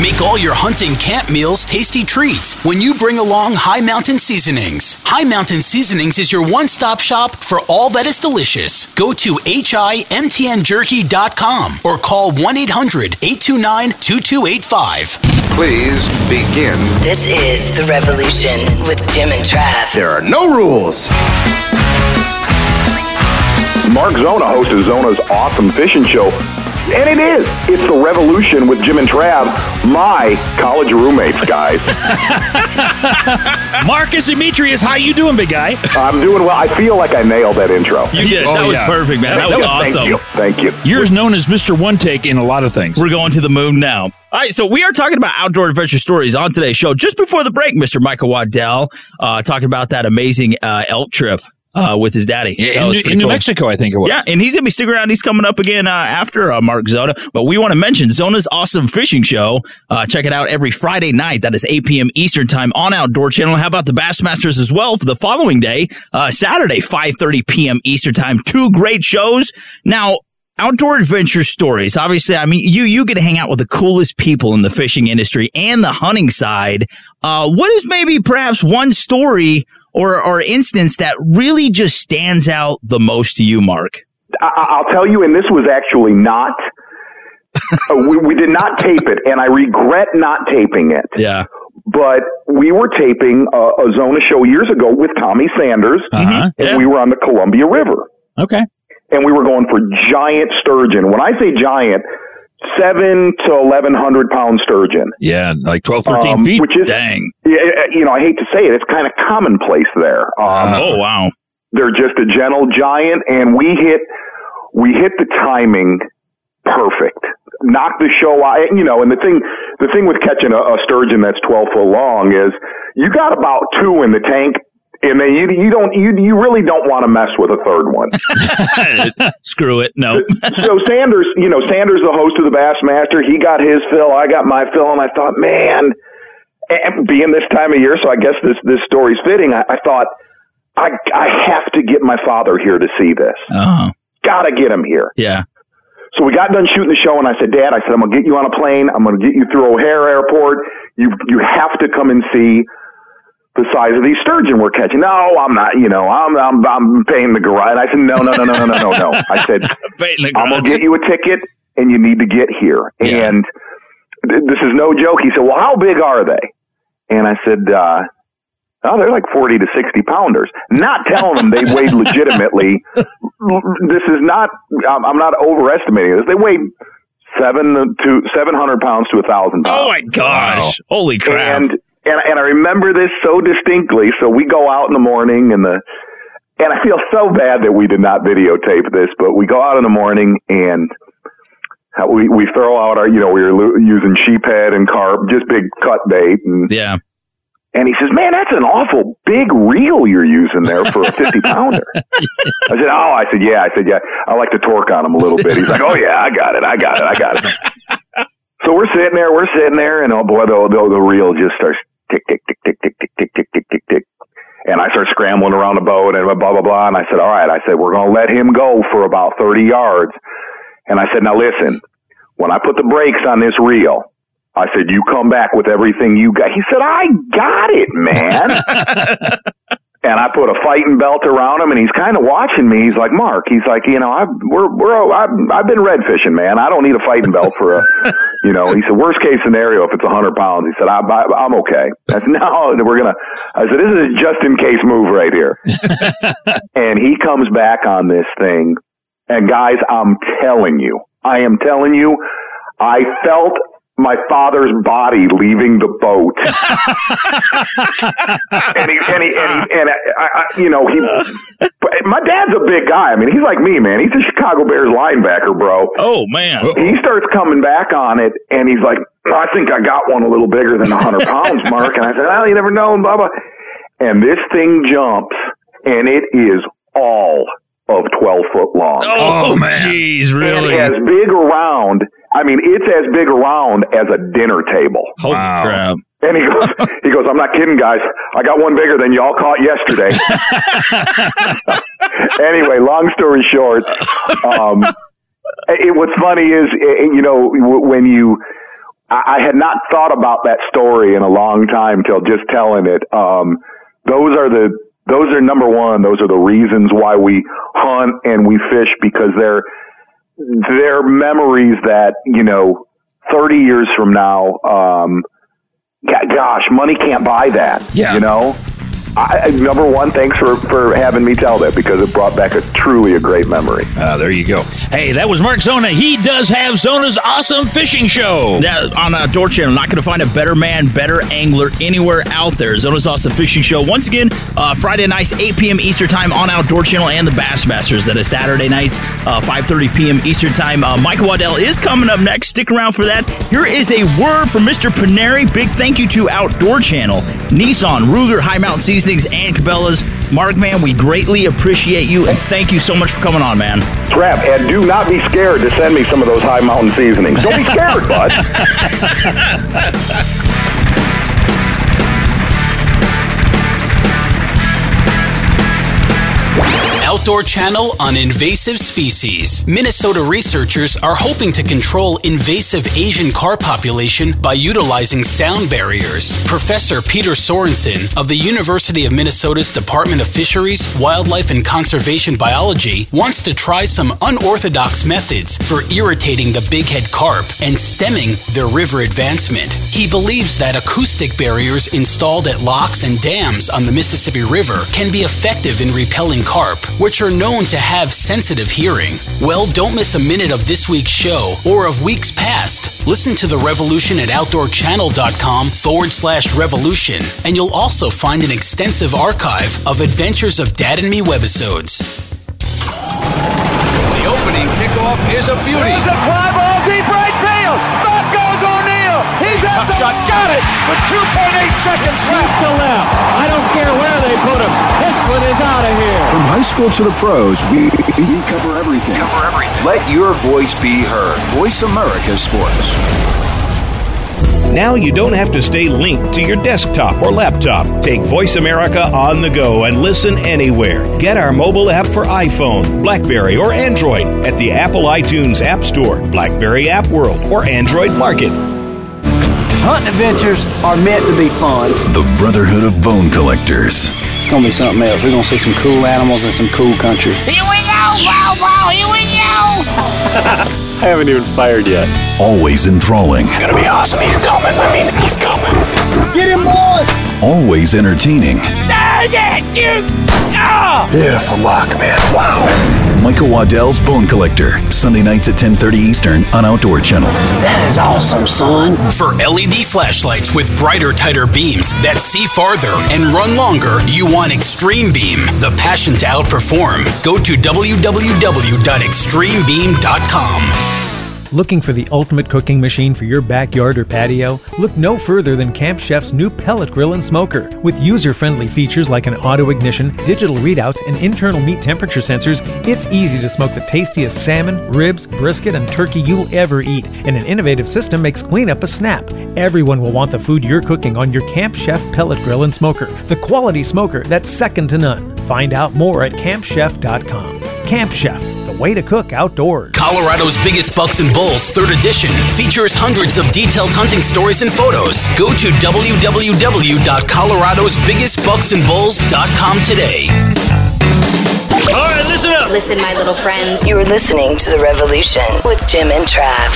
[SPEAKER 1] Make all your hunting camp meals tasty treats when you bring along High Mountain Seasonings. High Mountain Seasonings is your one stop shop for all that is delicious. Go to HIMTNJerky.com or call 1 800 829 2285.
[SPEAKER 23] Please begin.
[SPEAKER 17] This is The Revolution with Jim and Trav.
[SPEAKER 23] There are no rules.
[SPEAKER 24] Mark Zona hosts Zona's awesome fishing show. And it is. It's the revolution with Jim and Trav, my college roommates, guys.
[SPEAKER 5] Marcus Demetrius, how you doing, big guy?
[SPEAKER 24] I'm doing well. I feel like I nailed that intro.
[SPEAKER 4] You did. that was perfect, man. That was awesome.
[SPEAKER 24] Thank you. Thank you.
[SPEAKER 5] Yours known as Mr. One Take in a lot of things.
[SPEAKER 4] We're going to the moon now. All right, so we are talking about outdoor adventure stories on today's show. Just before the break, Mr. Michael Waddell uh, talking about that amazing uh, elk trip. Uh, with his daddy That
[SPEAKER 5] in, New- in New
[SPEAKER 4] cool.
[SPEAKER 5] Mexico, I think it was.
[SPEAKER 4] Yeah, and he's gonna be sticking around. He's coming up again uh, after uh, Mark Zona. But we want to mention Zona's awesome fishing show. Uh, check it out every Friday night. That is 8 p.m. Eastern time on Outdoor Channel. How about the Bassmasters as well for the following day, uh, Saturday, 5:30 p.m. Eastern time. Two great shows. Now. Outdoor adventure stories. Obviously, I mean, you you get to hang out with the coolest people in the fishing industry and the hunting side. Uh, what is maybe perhaps one story or or instance that really just stands out the most to you, Mark?
[SPEAKER 24] I- I'll tell you, and this was actually not. uh, we, we did not tape it, and I regret not taping it.
[SPEAKER 4] Yeah.
[SPEAKER 24] But we were taping a, a Zona show years ago with Tommy Sanders,
[SPEAKER 5] Uh-huh.
[SPEAKER 24] and
[SPEAKER 5] Yeah.
[SPEAKER 24] we were on the Columbia River.
[SPEAKER 5] Okay.
[SPEAKER 24] And we were going for giant sturgeon. When I say giant, seven to eleven hundred pound sturgeon.
[SPEAKER 5] Yeah, like 12, 13
[SPEAKER 24] Um,
[SPEAKER 5] feet.
[SPEAKER 24] which is-
[SPEAKER 5] Dang.
[SPEAKER 24] Yeah, you know, I hate to say it, it's kind of commonplace there. Um,
[SPEAKER 4] oh wow!
[SPEAKER 24] They're just a gentle giant, and we hit we hit the timing perfect. Knocked the show out. You know, and the thing the thing with catching a, a sturgeon that's twelve foot long is you got about two in the tank and then you you don't you you really don't want to mess with a third one.
[SPEAKER 4] Screw it. No.
[SPEAKER 24] so Sanders, you know, Sanders, the host of the Bassmaster, he got his fill, I got my fill, and I thought, man, and being this time of year, so I guess this this story's fitting. I, I thought, I I have to get my father here to see this.
[SPEAKER 4] Uh-huh.
[SPEAKER 24] Gotta get him here.
[SPEAKER 4] Yeah.
[SPEAKER 24] So we got done shooting the show, and I said, Dad, I said, I'm gonna get you on a plane. I'm gonna get you through O'Hare Airport. You you have to come and see the size of these sturgeon we're catching. No, I'm not. You know, I'm I'm I'm paying the garage. And I said, No, no, no, no, no, no, no, no. I said, I'm gonna get you a ticket, and you need to get here. And th- this is no joke. He said, Well, how big are they? And I said, uh, Oh, they're like 40 to 60 pounders. Not telling them they weighed legitimately. This is not, I'm, I'm not overestimating this. They weighed seven to 700 pounds to a thousand pounds.
[SPEAKER 4] Oh my gosh! Holy crap!
[SPEAKER 24] And, and and I remember this so distinctly. So we go out in the morning and the and I feel so bad that we did not videotape this, but we go out in the morning and we we throw out our you know we were lo- using sheephead and carp, just big cut bait and
[SPEAKER 4] yeah.
[SPEAKER 24] And he says, "Man, that's an awful big reel you're using there for a 50 pounder." I said, "Oh, I said, yeah, I said, yeah, I like to torque on him a little bit." He's like, "Oh yeah, I got it, I got it, I got it." So we're sitting there, we're sitting there, and oh boy, the the, the reel just starts tick tick tick tick tick tick tick tick tick tick tick. And I start scrambling around the boat and blah blah blah. And I said, "All right," I said, "We're going to let him go for about 30 yards." And I said, "Now listen, when I put the brakes on this reel." I said, "You come back with everything you got." He said, "I got it, man." and I put a fighting belt around him, and he's kind of watching me. He's like, "Mark," he's like, "You know, I've we're we're oh, I've, I've been red fishing, man. I don't need a fighting belt for a, you know." He said, "Worst case scenario, if it's a hundred pounds," he said, I, I, "I'm okay." I said, "No, we're gonna." I said, "This is a just in case move right here." and he comes back on this thing, and guys, I'm telling you, I am telling you, I felt my father's body leaving the boat. and he, and he, and, he, and I, I, you know, he, my dad's a big guy. I mean, he's like me, man. He's a Chicago Bears linebacker, bro.
[SPEAKER 4] Oh man.
[SPEAKER 24] He starts coming back on it, and he's like, I think I got one a little bigger than 100 pounds, Mark. And I said, well, you never know, and blah, blah. And this thing jumps, and it is all of 12 foot long.
[SPEAKER 4] Oh, oh man. Jeez, really?
[SPEAKER 24] And as big around, I mean, it's as big around as a dinner table.
[SPEAKER 4] Holy crap.
[SPEAKER 24] And he goes, he goes, I'm not kidding, guys. I got one bigger than y'all caught yesterday. anyway, long story short, um, it, what's funny is, eh, you know, when you, I, I had not thought about that story in a long time till just telling it. Um, those are the, those are number one. Those are the reasons why we hunt and we fish because they're, they're memories that, you know, 30 years from now, um, gosh, money can't buy that.
[SPEAKER 5] Yeah.
[SPEAKER 24] You know? I, number one, thanks for, for having me tell that because it brought back a truly a great memory.
[SPEAKER 5] Ah, there you go. Hey, that was Mark Zona. He does have Zona's awesome fishing show.
[SPEAKER 4] Yeah, on Outdoor Channel. Not going to find a better man, better angler anywhere out there. Zona's Awesome Fishing Show. Once again, uh, Friday nights, 8 p.m. Eastern Time on Outdoor Channel and the Bassmasters. That is Saturday nights, uh, 5.30 p.m. Eastern Time. Uh, Michael Waddell is coming up next. Stick around for that. Here is a word from Mr. Paneri. Big thank you to Outdoor Channel, Nissan, Ruger, High Mountain Seasonings, and Cabela's. Mark, man, we greatly appreciate you, and thank you so much for coming on, man.
[SPEAKER 24] Trap, and do not be scared to send me some of those high mountain seasonings. Don't be scared, bud.
[SPEAKER 1] Outdoor Channel on invasive species. Minnesota researchers are hoping to control invasive Asian carp population by utilizing sound barriers. Professor Peter Sorensen of the University of Minnesota's Department of Fisheries, Wildlife, and Conservation Biology wants to try some unorthodox methods for irritating the bighead carp and stemming their river advancement. He believes that acoustic barriers installed at locks and dams on the Mississippi River can be effective in repelling carp, which are known to have sensitive hearing. Well, don't miss a minute of this week's show or of weeks past. Listen to The Revolution at OutdoorChannel.com forward slash revolution, and you'll also find an extensive archive of Adventures of Dad and Me webisodes.
[SPEAKER 25] The opening kickoff is a beauty.
[SPEAKER 8] There's a fly ball deep
[SPEAKER 25] tough shot. Got it with 2.8 seconds left.
[SPEAKER 26] To left. I don't care where they put him. This one is out of here.
[SPEAKER 7] From high school to the pros, we, we cover everything.
[SPEAKER 23] Cover everything.
[SPEAKER 7] Let your voice be heard. Voice America Sports.
[SPEAKER 27] Now you don't have to stay linked to your desktop or laptop. Take Voice America on the go and listen anywhere. Get our mobile app for iPhone, Blackberry, or Android at the Apple iTunes App Store, Blackberry App World, or Android Market.
[SPEAKER 22] Hunt adventures are meant to be fun.
[SPEAKER 14] The Brotherhood of Bone Collectors.
[SPEAKER 22] It's gonna be something else. We're gonna see some cool animals and some cool country.
[SPEAKER 28] Here we go, wow, wow, here we go.
[SPEAKER 14] I haven't even fired yet. Always enthralling.
[SPEAKER 23] It's Gonna be awesome. He's coming. I mean, he's coming.
[SPEAKER 19] Get him, boy!
[SPEAKER 14] Always entertaining.
[SPEAKER 28] There's it, you. Oh!
[SPEAKER 23] Beautiful buck, man. Wow.
[SPEAKER 14] Michael Waddell's Bone Collector. Sunday nights at 10:30 Eastern on Outdoor Channel.
[SPEAKER 19] That is awesome, son.
[SPEAKER 1] For LED flashlights with brighter, tighter beams that see farther and run longer, you want Extreme Beam, the passion to outperform. Go to www.extremebeam.com.
[SPEAKER 29] Looking for the ultimate cooking machine for your backyard or patio? Look no further than Camp Chef's new pellet grill and smoker. With user friendly features like an auto ignition, digital readouts, and internal meat temperature sensors, it's easy to smoke the tastiest salmon, ribs, brisket, and turkey you'll ever eat. And an innovative system makes cleanup a snap. Everyone will want the food you're cooking on your Camp Chef pellet grill and smoker, the quality smoker that's second to none. Find out more at campchef.com. Camp Chef, way to cook outdoors.
[SPEAKER 1] Colorado's Biggest Bucks and Bulls, third edition, features hundreds of detailed hunting stories and photos. Go to www.coloradosbiggestbucksandbulls.com today.
[SPEAKER 25] All right, listen up.
[SPEAKER 17] Listen, my little friends. You're listening to The Revolution with Jim and Trav.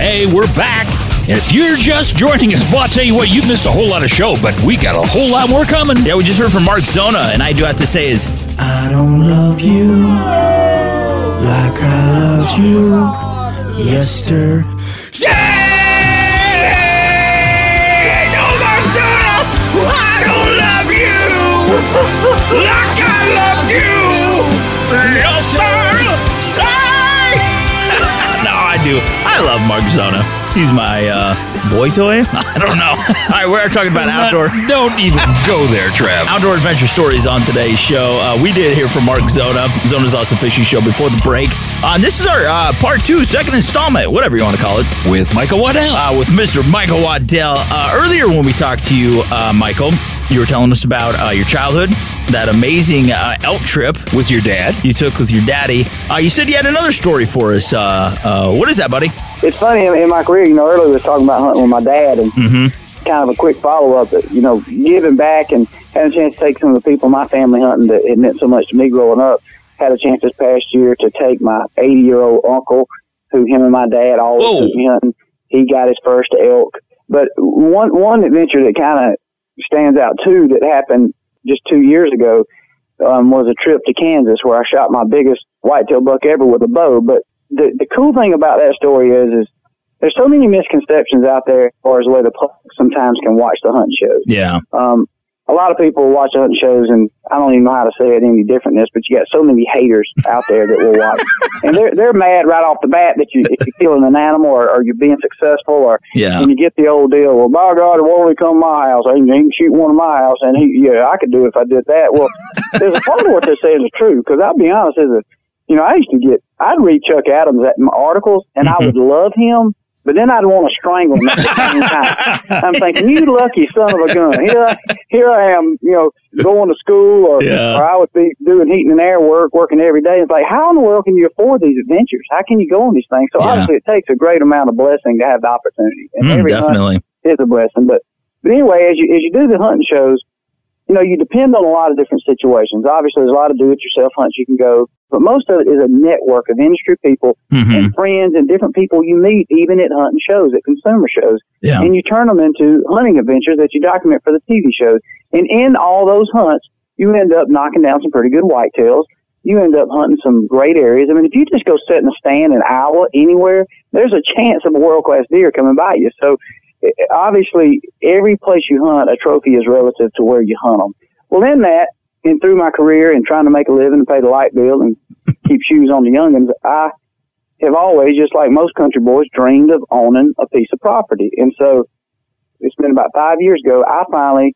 [SPEAKER 5] Hey, we're back. And if you're just joining us, well, I'll tell you what, you've missed a whole lot of show, but we got a whole lot more coming.
[SPEAKER 4] Yeah, we just heard from Mark Zona, and I do have to say is
[SPEAKER 30] I don't love you like I loved you yesterday.
[SPEAKER 25] No, Marcella, I don't love you like I love you. Yesterday.
[SPEAKER 4] no, I do. I love Mark Zona. He's my uh, boy toy. I don't know. All right, we're talking about outdoor.
[SPEAKER 5] Don't even go there, Trav.
[SPEAKER 4] Outdoor adventure stories on today's show. Uh, we did hear from Mark Zona, Zona's Awesome Fishing Show before the break. Uh, this is our uh, part two, second installment, whatever you want to call it.
[SPEAKER 5] With Michael Waddell.
[SPEAKER 4] Uh, with Mr. Michael Waddell. Uh, earlier when we talked to you, uh, Michael, you were telling us about uh, your childhood, that amazing uh, elk trip
[SPEAKER 5] with your dad.
[SPEAKER 4] You took with your daddy. Uh, you said you had another story for us. Uh, uh, what is that, buddy?
[SPEAKER 20] It's funny in, my career, you know, earlier we was talking about hunting with my dad and
[SPEAKER 4] Mm-hmm.
[SPEAKER 20] kind of a quick follow up, you know, giving back and having a chance to take some of the people in my family hunting that it meant so much to me growing up. Had a chance this past year to take my 80 year old uncle, who him and my dad always took me hunting. He got his first elk. But one one adventure that kind of stands out too that happened just two years ago um, was a trip to Kansas where I shot my biggest whitetail buck ever with a bow. But the the cool thing about that story is is there's so many misconceptions out there as far as the way the public sometimes can watch the hunt shows.
[SPEAKER 4] Yeah.
[SPEAKER 20] Um, a lot of people watch the hunting shows, and I don't even know how to say it any different than this, but you got so many haters out there that will watch, and they're they're mad right off the bat that you if you're killing an animal or, or you're being successful, or
[SPEAKER 4] Yeah.
[SPEAKER 20] and you get the old deal. Well, by God, it won't we come to my house. Can, he can shoot one of my house, and he yeah, I could do it if I did that. Well, there's a part of what they're saying is true because I'll be honest, is a you know I used to get I'd read Chuck Adams at my articles, and I would love him. But then I'd want to strangle him at the same time. I'm thinking, you lucky son of a gun. Here, I, here I am, you know, going to school, or,
[SPEAKER 4] Yeah.
[SPEAKER 20] or I would be doing heating and air work, working every day. It's like, how in the world can you afford these adventures? How can you go on these things? So
[SPEAKER 4] Yeah.
[SPEAKER 20] obviously, it takes a great amount of blessing to have the opportunity. And
[SPEAKER 4] Mm,
[SPEAKER 20] every hunt
[SPEAKER 4] definitely.
[SPEAKER 20] is a blessing. But but anyway, as you as you do the hunting shows, you know, you depend on a lot of different situations. Obviously, there's a lot of do-it-yourself hunts you can go, but most of it is a network of industry people
[SPEAKER 4] Mhm.
[SPEAKER 20] and friends and different people you meet, even at hunting shows, at consumer shows,
[SPEAKER 4] Yeah.
[SPEAKER 20] and you turn them into hunting adventures that you document for the TV shows. And in all those hunts, you end up knocking down some pretty good whitetails. You end up hunting some great areas. I mean, if you just go sit in a stand in Iowa anywhere, there's a chance of a world-class deer coming by you. So obviously every place you hunt, a trophy is relative to where you hunt them. Well, in that, and through my career and trying to make a living and pay the light bill and keep shoes on the youngins, I have always, just like most country boys, dreamed of owning a piece of property. And so it's been about five years ago, I finally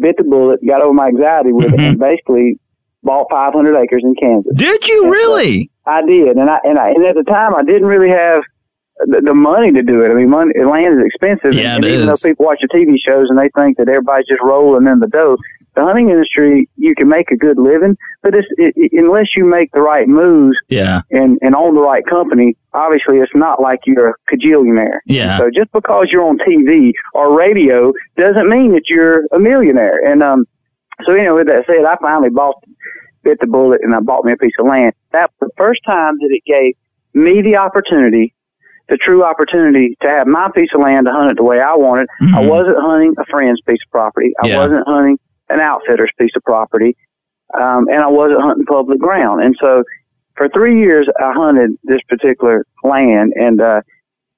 [SPEAKER 20] bit the bullet, got over my anxiety with it, and mm-hmm. basically bought 500 acres in Kansas.
[SPEAKER 4] Did you really?
[SPEAKER 20] I did, and I and I and at the time I didn't really have the, the money to do it. I mean, money, land is expensive,
[SPEAKER 4] Yeah,
[SPEAKER 20] and even
[SPEAKER 4] is.
[SPEAKER 20] though people watch the TV shows and they think that everybody's just rolling in the dough, the hunting industry you can make a good living, but it's it, it, unless you make the right moves
[SPEAKER 4] Yeah.
[SPEAKER 20] and and own the right company, obviously it's not like you're a cajillionaire.
[SPEAKER 4] Yeah.
[SPEAKER 20] So just because you're on TV or radio doesn't mean that you're a millionaire. And um, so anyway, with that said, I finally bought bit the bullet and I bought me a piece of land. That was the first time that it gave me the opportunity, the true opportunity to have my piece of land to hunt it the way I wanted. I wasn't hunting a friend's piece of property. I
[SPEAKER 4] Yeah.
[SPEAKER 20] wasn't hunting an outfitter's piece of property. Um, and I wasn't hunting public ground. And so for three years, I hunted this particular land and, uh,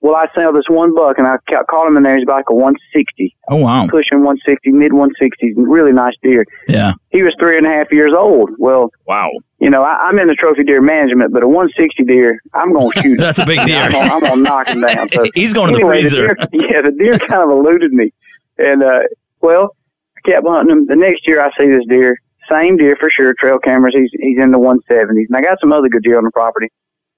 [SPEAKER 20] well, I saw this one buck and I ca- caught him in there. He's about like a 160,
[SPEAKER 4] Oh wow.
[SPEAKER 20] pushing 160, mid 160s, really nice deer
[SPEAKER 4] Yeah.
[SPEAKER 20] he was three and a half years old. Well,
[SPEAKER 5] wow.
[SPEAKER 20] You know, I, I'm in the trophy deer management, but a 160 deer, I'm going to shoot.
[SPEAKER 4] That's a big deer.
[SPEAKER 20] I'm gonna, I'm gonna knock him down. So
[SPEAKER 4] He's going to the
[SPEAKER 20] anyway,
[SPEAKER 4] freezer.
[SPEAKER 20] deer, yeah, the deer kind of eluded me, and uh, well, I kept hunting him. The next year, I see this deer, same deer for sure. Trail cameras. He's he's in the 170s, and I got some other good deer on the property,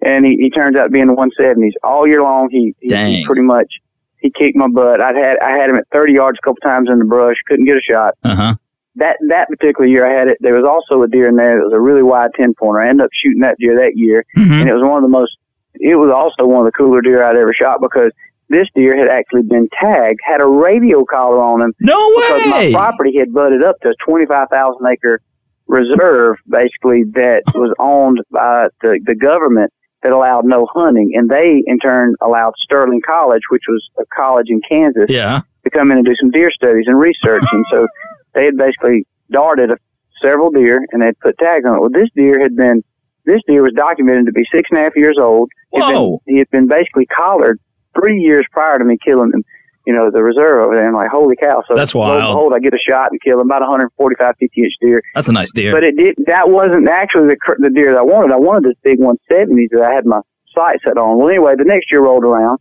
[SPEAKER 20] and he, he turns out to be in the 170s all year long. He, he, he pretty much he kicked my butt. I'd had I had him at 30 yards a couple times in the brush, couldn't get a shot
[SPEAKER 4] Uh huh.
[SPEAKER 20] that that particular year I had it. There was also a deer in there that was a really wide ten pointer. I ended up shooting that deer that year,
[SPEAKER 4] Mhm.
[SPEAKER 20] and it was one of the most. It was also one of the cooler deer I'd ever shot because this deer had actually been tagged, had a radio collar on him.
[SPEAKER 4] No way!
[SPEAKER 20] Because my property had butted up to a twenty five thousand acre reserve, basically that was owned by the the government that allowed no hunting, and they in turn allowed Sterling College, which was a college in Kansas,
[SPEAKER 4] Yeah.
[SPEAKER 20] to come in and do some deer studies and research. and so they had basically darted a, several deer and they had put tags on it. Well, this deer had been, this deer was documented to be six and a half years old. Had been-
[SPEAKER 4] Whoa.
[SPEAKER 20] he had been basically collared three years prior to me killing him, you know, the reserve over there. And like, holy cow. So
[SPEAKER 4] That's
[SPEAKER 20] lo and behold, I get a shot and kill about 145, 50 inch deer.
[SPEAKER 4] That's a nice deer.
[SPEAKER 20] But it did. That wasn't actually the the deer that I wanted. I wanted this big 170s that I had my sight set on. Well, anyway, the next year rolled around,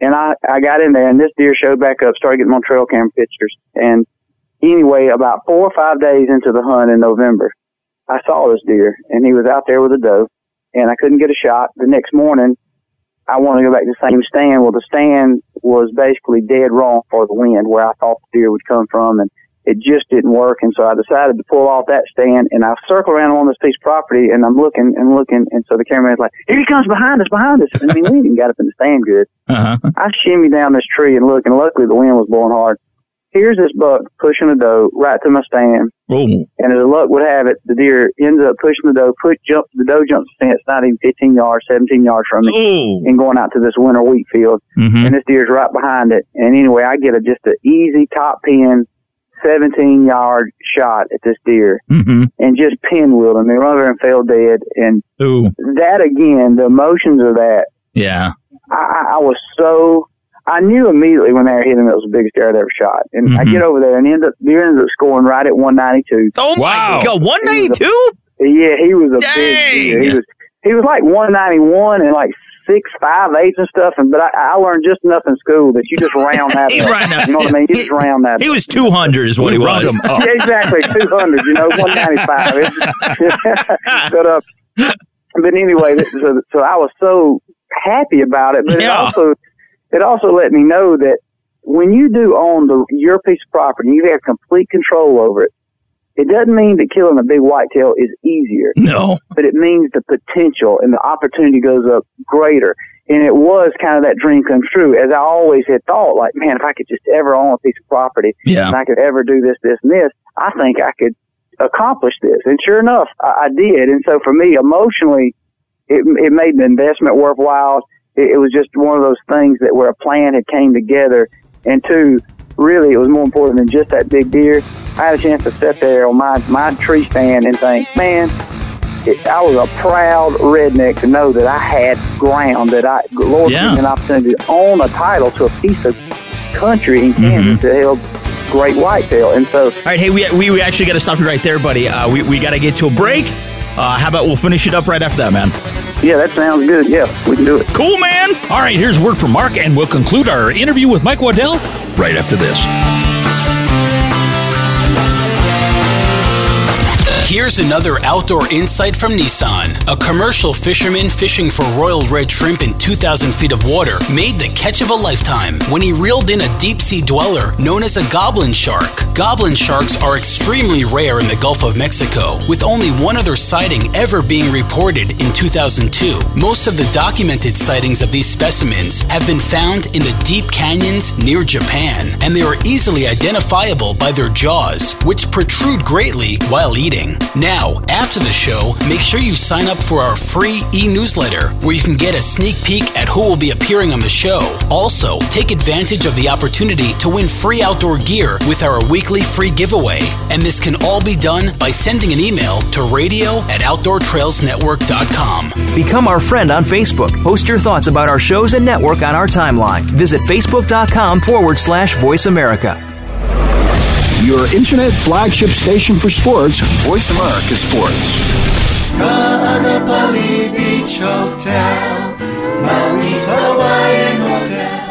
[SPEAKER 20] and I I got in there, and this deer showed back up. Started getting on trail cam pictures, and anyway, about four or five days into the hunt in November, I saw this deer, and he was out there with a doe, and I couldn't get a shot. The next morning, I wanted to go back to the same stand. Well, the stand was basically dead wrong for the wind, where I thought the deer would come from, and it just didn't work. And so I decided to pull off that stand, and I circle around on this piece of property, and I'm looking and looking, and so the cameraman's like, "Here he comes behind us, behind us!" I mean, we didn't even got up in the stand good.
[SPEAKER 4] Uh huh.
[SPEAKER 20] I shimmy down this tree and look, and luckily the wind was blowing hard. Here's this buck pushing a doe right to my stand, and as luck would have it, the deer ends up pushing the doe. Put jump the doe jumps the fence, not even 15 yards, 17 yards from me, and going out to this winter wheat field.
[SPEAKER 4] Mhm.
[SPEAKER 20] And this deer's right behind it. And anyway, I get a just an easy top pin, 17 yard shot at this deer,
[SPEAKER 4] Mhm.
[SPEAKER 20] and just pinwheeled him. He run over and fell dead. And
[SPEAKER 4] Ooh.
[SPEAKER 20] that again, the emotions of that
[SPEAKER 4] Yeah.
[SPEAKER 20] I I was so I knew immediately when they were hitting it was the biggest deer I'd ever shot. And I
[SPEAKER 4] Mhm.
[SPEAKER 20] get over there and end up deer ends up scoring right at one ninety two.
[SPEAKER 4] Oh my God. One ninety two.
[SPEAKER 20] Yeah, he was a
[SPEAKER 4] Dang.
[SPEAKER 20] big deer. He was he was like one ninety one and like six five eights and stuff. And but I, I learned just enough in school that you just round that.
[SPEAKER 4] He
[SPEAKER 20] up.
[SPEAKER 4] ran.
[SPEAKER 20] You know what I mean? You just round that.
[SPEAKER 4] He
[SPEAKER 20] up.
[SPEAKER 4] was two hundred, is what he
[SPEAKER 5] We round
[SPEAKER 4] was.
[SPEAKER 5] him up.
[SPEAKER 20] Yeah, exactly. 200, you know, 195. but, uh, but anyway, so, so I was so happy about it, but it also, it also let me know that when you do own the, your piece of property, you have complete control over it. It doesn't mean that killing a big whitetail is easier,
[SPEAKER 4] No.
[SPEAKER 20] but it means the potential and the opportunity goes up greater. And it was kind of that dream come true, as I always had thought, like, man, if I could just ever own a piece of property,
[SPEAKER 4] Yeah.
[SPEAKER 20] and I could ever do this, this, and this, I think I could accomplish this. And sure enough, I, I did. And so for me, emotionally, it, it made the investment worthwhile. It, it was just one of those things that where a plan had came together. And two, really, it was more important than just that big deer. I had a chance to sit there on my, my tree stand and think, man, it, I was a proud redneck to know that I had ground that I, Lord,
[SPEAKER 4] Yeah.
[SPEAKER 20] me an opportunity to own a title to a piece of country in Kansas that held great whitetail. And so,
[SPEAKER 4] All right, hey, we, we, we actually got to stop you right there, buddy. Uh, we we got to get to a break. Uh, how about we'll finish it up right after that, man?
[SPEAKER 20] Yeah, that sounds good. Yeah, we can do it.
[SPEAKER 5] Cool, man. All right, here's a word from Mark, and we'll conclude our interview with Mike Waddell right after this.
[SPEAKER 1] Here's another outdoor insight from Nissan. A commercial fisherman fishing for royal red shrimp in 2,000 feet of water made the catch of a lifetime when he reeled in a deep sea dweller known as a goblin shark. Goblin sharks are extremely rare in the Gulf of Mexico, with only one other sighting ever being reported in 2002. Most of the documented sightings of these specimens have been found in the deep canyons near Japan, and they are easily identifiable by their jaws, which protrude greatly while eating. Now, after the show, make sure you sign up for our free e newsletter where you can get a sneak peek at who will be appearing on the show. Also, take advantage of the opportunity to win free outdoor gear with our weekly free giveaway. And this can all be done by sending an email to radio at outdoortrailsnetwork.com.
[SPEAKER 31] Become our friend on Facebook. Post your thoughts about our shows and network on our timeline. Visit facebook.com forward slash voice America.
[SPEAKER 14] Your internet flagship station for sports, Voice America Sports.
[SPEAKER 30] Kaanapali Beach Hotel, Hotel.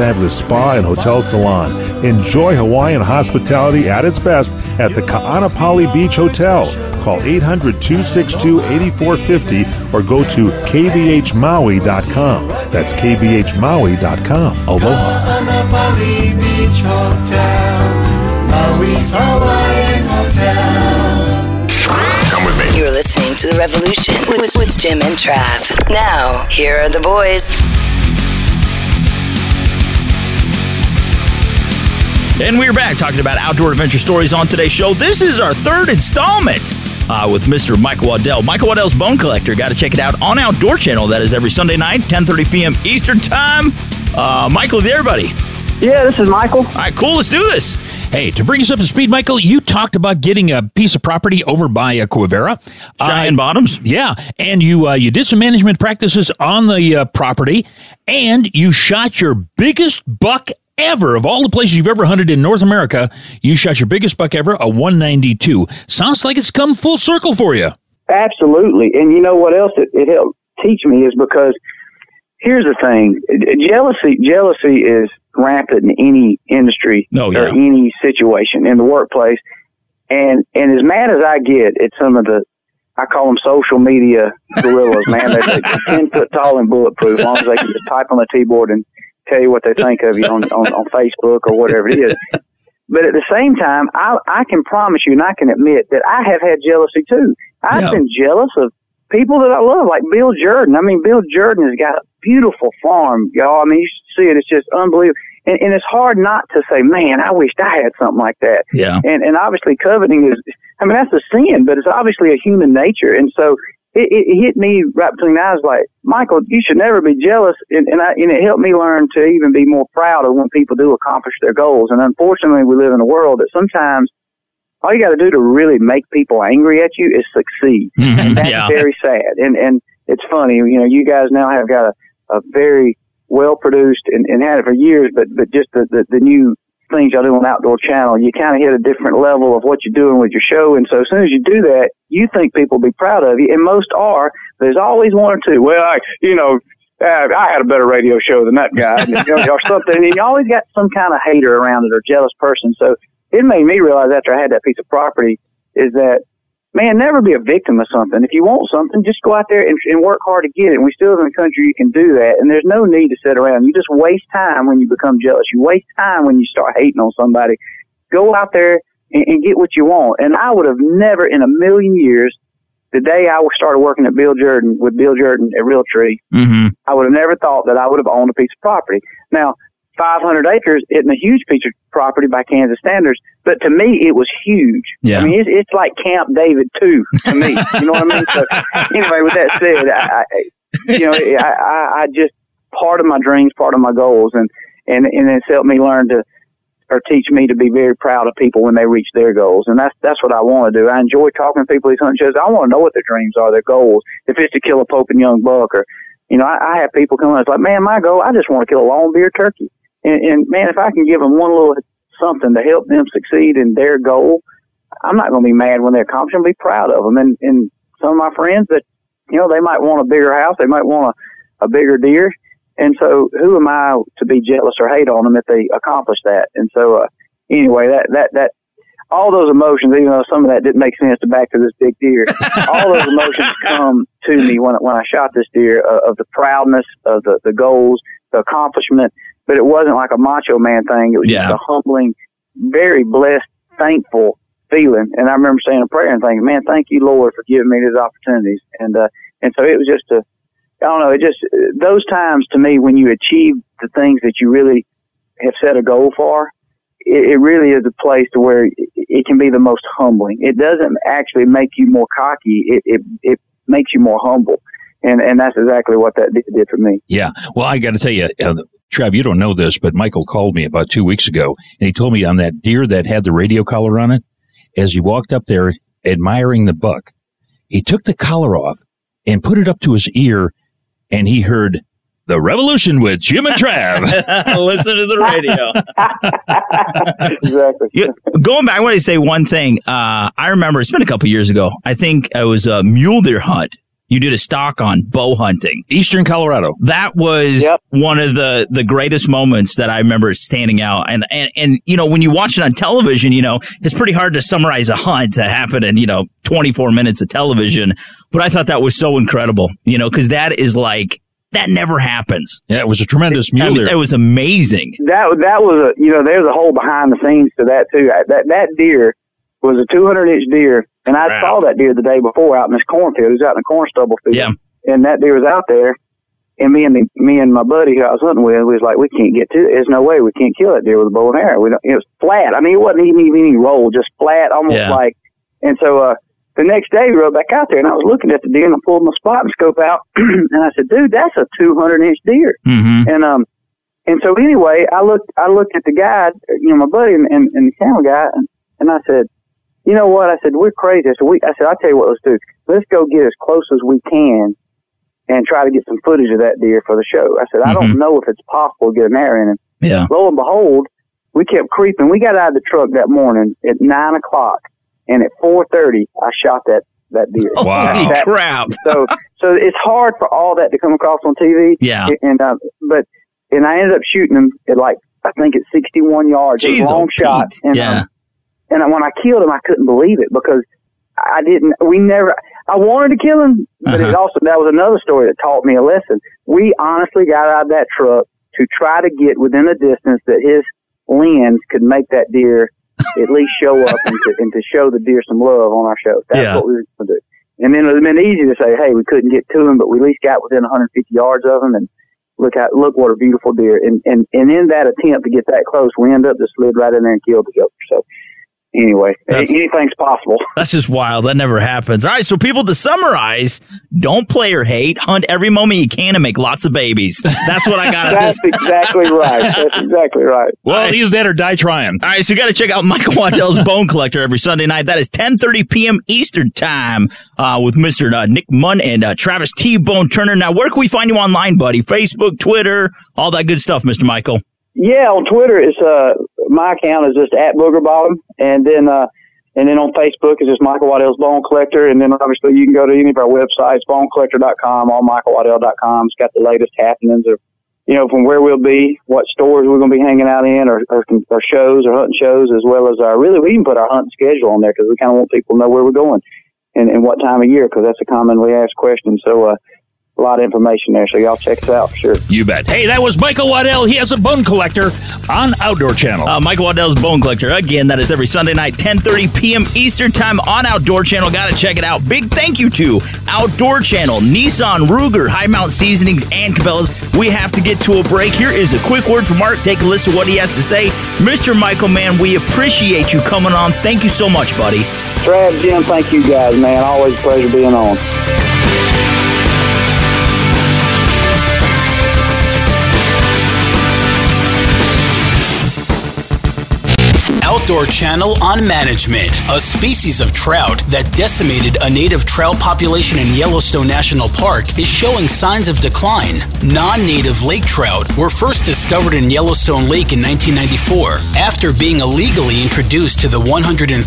[SPEAKER 32] fabulous spa and hotel salon. Enjoy Hawaiian hospitality at its best at the Ka'anapali Beach Hotel. Call 800 262 8450 or go to kbhmaui.com. That's kbhmaui.com. Aloha.
[SPEAKER 30] Kaanapali Beach Hotel, Maui's Hawaiian Hotel.
[SPEAKER 1] Come with me.
[SPEAKER 17] You're listening to The Revolution with, with Jim and Trav. Now, here are the boys.
[SPEAKER 4] And we're back talking about outdoor adventure stories on today's show. This is our third installment uh, with Mr. Michael Waddell. Michael Waddell's Bone Collector. Got to check it out on Outdoor Channel. That is every Sunday night, 10.30 p.m. Eastern Time. Uh, Michael, there, buddy.
[SPEAKER 20] Yeah, this is Michael.
[SPEAKER 4] All right, cool. Let's do this.
[SPEAKER 5] Hey, to bring us up to speed, Michael, you talked about getting a piece of property over by uh, Quivira,
[SPEAKER 4] Cheyenne Bottoms.
[SPEAKER 5] Yeah, and you uh, you did some management practices on the uh, property, and you shot your biggest buck ever of all the places you've ever hunted in North America. You shot your biggest buck ever, a 192. Sounds like it's come full circle for you.
[SPEAKER 20] Absolutely. And you know what else it, it helped teach me is because here's the thing jealousy jealousy is rampant in any industry
[SPEAKER 5] Oh,
[SPEAKER 20] or any situation in the workplace. And and as mad as I get at some of the I call them social media gorillas, man. They're, they're ten foot tall and bulletproof, as long as they can just type on the keyboard and tell you what they think of you on, on, on Facebook or whatever it is. But at the same time, I, I can promise you and I can admit that I have had jealousy too. I've
[SPEAKER 33] Yeah.
[SPEAKER 20] been jealous of people that I love, like Bill Jordan. I mean, Bill Jordan has got a beautiful farm, y'all. I mean, you should see it. It's just unbelievable. And, and it's hard not to say, man, I wished I had something like that.
[SPEAKER 4] Yeah.
[SPEAKER 20] And, and obviously coveting is, I mean, that's a sin, but it's obviously a human nature. And so it, it, it hit me right between the eyes like, Michael, you should never be jealous. And, and, I, and it helped me learn to even be more proud of when people do accomplish their goals. And unfortunately, we live in a world that sometimes all you got to do to really make people angry at you is succeed. and that's
[SPEAKER 4] Yeah.
[SPEAKER 20] very sad. And, and it's funny, you know, you guys now have got a, a very well produced and, and had it for years, but, but just the, the, the new things y'all do on Outdoor Channel, you kind of hit a different level of what you're doing with your show. And so as soon as you do that, you think people will be proud of you. And most are. There's always one or two. Well, I, you know, I had a better radio show than that guy, you know, or something. And you always got some kind of hater around it or jealous person. So it made me realize after I had that piece of property is that man, never be a victim of something. If you want something, just go out there and, and work hard to get it. And we still live in a country you can do that. And there's no need to sit around. You just waste time when you become jealous. You waste time when you start hating on somebody. Go out there and, and get what you want. And I would have never in a million years, the day I started working at Bill Jordan with Bill Jordan at Realtree,
[SPEAKER 4] Mm-hmm.
[SPEAKER 20] I would have never thought that I would have owned a piece of property. Now, 500 acres isn't a huge piece of property by Kansas standards, but to me, it was huge.
[SPEAKER 4] Yeah.
[SPEAKER 20] I mean, it's, it's like Camp David 2 to me. You know what I mean? So, anyway, with that said, I, you know, I, I, just part of my dreams, part of my goals, and and and it's helped me learn to or teach me to be very proud of people when they reach their goals, and that's that's what I want to do. I enjoy talking to people these hunting shows. I want to know what their dreams are, their goals. If it's to kill a Pope and Young buck, or you know, I, I have people come in. It's like, man, my goal, I just want to kill a long beard turkey, and, and man, if I can give them one little something to help them succeed in their goal, I'm not going to be mad when they accomplish. I'm going to be proud of them. And and some of my friends that you know they might want a bigger house, they might want a, a bigger deer, and so who am I to be jealous or hate on them if they accomplish that? And so uh, anyway, that that that all those emotions, even though some of that didn't make sense to back to this big deer, all those emotions come to me when when I shot this deer uh, of the proudness of the the goals, the accomplishment. But it wasn't like a macho man thing. It was
[SPEAKER 4] Yeah.
[SPEAKER 20] just a humbling, very blessed, thankful feeling. And I remember saying a prayer and thinking, "Man, thank you, Lord, for giving me these opportunities." And uh, and so it was just a, I don't know, it just those times to me when you achieve the things that you really have set a goal for, it, it really is a place to where it, it can be the most humbling. It doesn't actually make you more cocky. It it it makes you more humble. And and that's exactly what that did, did for me.
[SPEAKER 5] Yeah. Well, I got to tell you, uh, Trav, you don't know this, but Michael called me about two weeks ago, and he told me on that deer that had the radio collar on it, as he walked up there admiring the buck, he took the collar off and put it up to his ear, and he heard the revolution with Jim and Trav.
[SPEAKER 4] Listen to the radio.
[SPEAKER 20] exactly.
[SPEAKER 4] Yeah, going back, I want to say one thing. Uh, I remember it's been a couple years ago. I think it was a mule deer hunt. You did a stock on bow hunting,
[SPEAKER 5] Eastern Colorado.
[SPEAKER 4] That was one of the the greatest moments that I remember standing out. And and and you know when you watch it on television, you know it's pretty hard to summarize a hunt to happen in you know 24 minutes of television. But I thought that was so incredible, you know, because that is like that never happens.
[SPEAKER 5] Yeah, it was a tremendous mule
[SPEAKER 4] I mean. It was amazing.
[SPEAKER 20] That that was a you know there's a whole behind the scenes to that too. That that deer was a 200 inch deer, and I
[SPEAKER 4] Wow.
[SPEAKER 20] saw that deer the day before out in this cornfield. He was out in the corn stubble field.
[SPEAKER 4] Yeah.
[SPEAKER 20] And that deer was out there, and me and the, me and my buddy who I was hunting with, we was like, we can't get to it. There's no way we can't kill that deer with a bow and arrow. We don't, it was flat. I mean, it wasn't even any roll, just flat, almost
[SPEAKER 4] Yeah.
[SPEAKER 20] like. And so uh, the next day, we rode back out there, and I was looking at the deer, and I pulled my spotting scope out, and I said, dude, that's a 200 inch deer.
[SPEAKER 4] Mm-hmm.
[SPEAKER 20] And um, and so anyway, I looked I looked at the guy, you know, my buddy and, and, and the camera guy, and, and I said, you know what? I said we're crazy. I said we. I said I'll tell you what. Let's do. Let's go get as close as we can, and try to get some footage of that deer for the show. I said I don't know if it's possible to get an arrow in him.
[SPEAKER 4] Yeah.
[SPEAKER 20] Lo and behold, we kept creeping. We got out of the truck that morning at nine o'clock, and at four thirty, I shot that that deer.
[SPEAKER 4] Wow. Holy
[SPEAKER 20] That-
[SPEAKER 4] crap.
[SPEAKER 20] So so it's hard for all that to come across on TV.
[SPEAKER 4] Yeah.
[SPEAKER 20] And uh, but and I ended up shooting him at like I think at sixty one yards. It
[SPEAKER 4] Jeez,
[SPEAKER 20] a long
[SPEAKER 4] oh,
[SPEAKER 20] shot.
[SPEAKER 4] Pete.
[SPEAKER 20] And,
[SPEAKER 4] Yeah.
[SPEAKER 20] Um, and when I killed him, I couldn't believe it because I didn't. We never. I wanted to kill him, but it
[SPEAKER 4] Uh-huh.
[SPEAKER 20] also that was another story that taught me a lesson. We honestly got out of that truck to try to get within a distance that his lens could make that deer at least show up and to, and to show the deer some love on our show. That's
[SPEAKER 4] Yeah.
[SPEAKER 20] what we were going to do. And then it would have been easy to say, "Hey, we couldn't get to him, but we at least got within 150 yards of him." And look how look what a beautiful deer. And and and in that attempt to get that close, we end up just slid right in there and killed the goat. So anyway,
[SPEAKER 4] That's-
[SPEAKER 20] anything's possible.
[SPEAKER 4] That's just wild. That never happens. All right, so people to summarize, don't play or hate, hunt every moment you can and make lots of babies. That's what I got out of
[SPEAKER 20] That's
[SPEAKER 4] this.
[SPEAKER 20] exactly right. That's exactly right.
[SPEAKER 5] Well, either that or die trying.
[SPEAKER 4] All right, so you got to check out Michael Waddell's Bone Collector every Sunday night. That is 10:30 p.m. Eastern Time uh, with Mr. Uh, Nick Munn and uh, Travis T. Bone Turner. Now, where can we find you online, buddy? Facebook, Twitter, all that good stuff, Mr. Michael.
[SPEAKER 20] Yeah, on Twitter, it's uh my account is just at Booger Bottom, and then uh and then on Facebook is just Michael Waddell's Bone Collector, and then obviously you can go to any of our websites, bonecollector.com, or michaelwaddell.com. It's got the latest happenings of you know from where we'll be, what stores we're going to be hanging out in, or, or or shows or hunting shows, as well as our really we even put our hunting schedule on there because we kind of want people to know where we're going and, and what time of year because that's a commonly asked question. So uh, a lot of information there, so y'all check us out for sure.
[SPEAKER 5] You bet. Hey, that was Michael Waddell. He has a bone collector on Outdoor Channel.
[SPEAKER 4] Uh, Michael Waddell's Bone Collector. Again, that is every Sunday night, 10:30 p.m. Eastern Time on Outdoor Channel. Got to check it out. Big thank you to Outdoor Channel, Nissan, Ruger, Hi Mountain Seasonings, and Cabela's. We have to get to a break. Here is a quick word from Mark. Take a listen to what he has to say. Mr. Michael, man, we appreciate you coming on. Thank you so much, buddy.
[SPEAKER 20] Trav, Jim, thank you guys, man. Always a pleasure being on.
[SPEAKER 1] Outdoor Channel on management. A species of trout that decimated a native trout population in Yellowstone National Park is showing signs of decline. Non native lake trout were first discovered in Yellowstone Lake in 1994 after being illegally introduced to the 132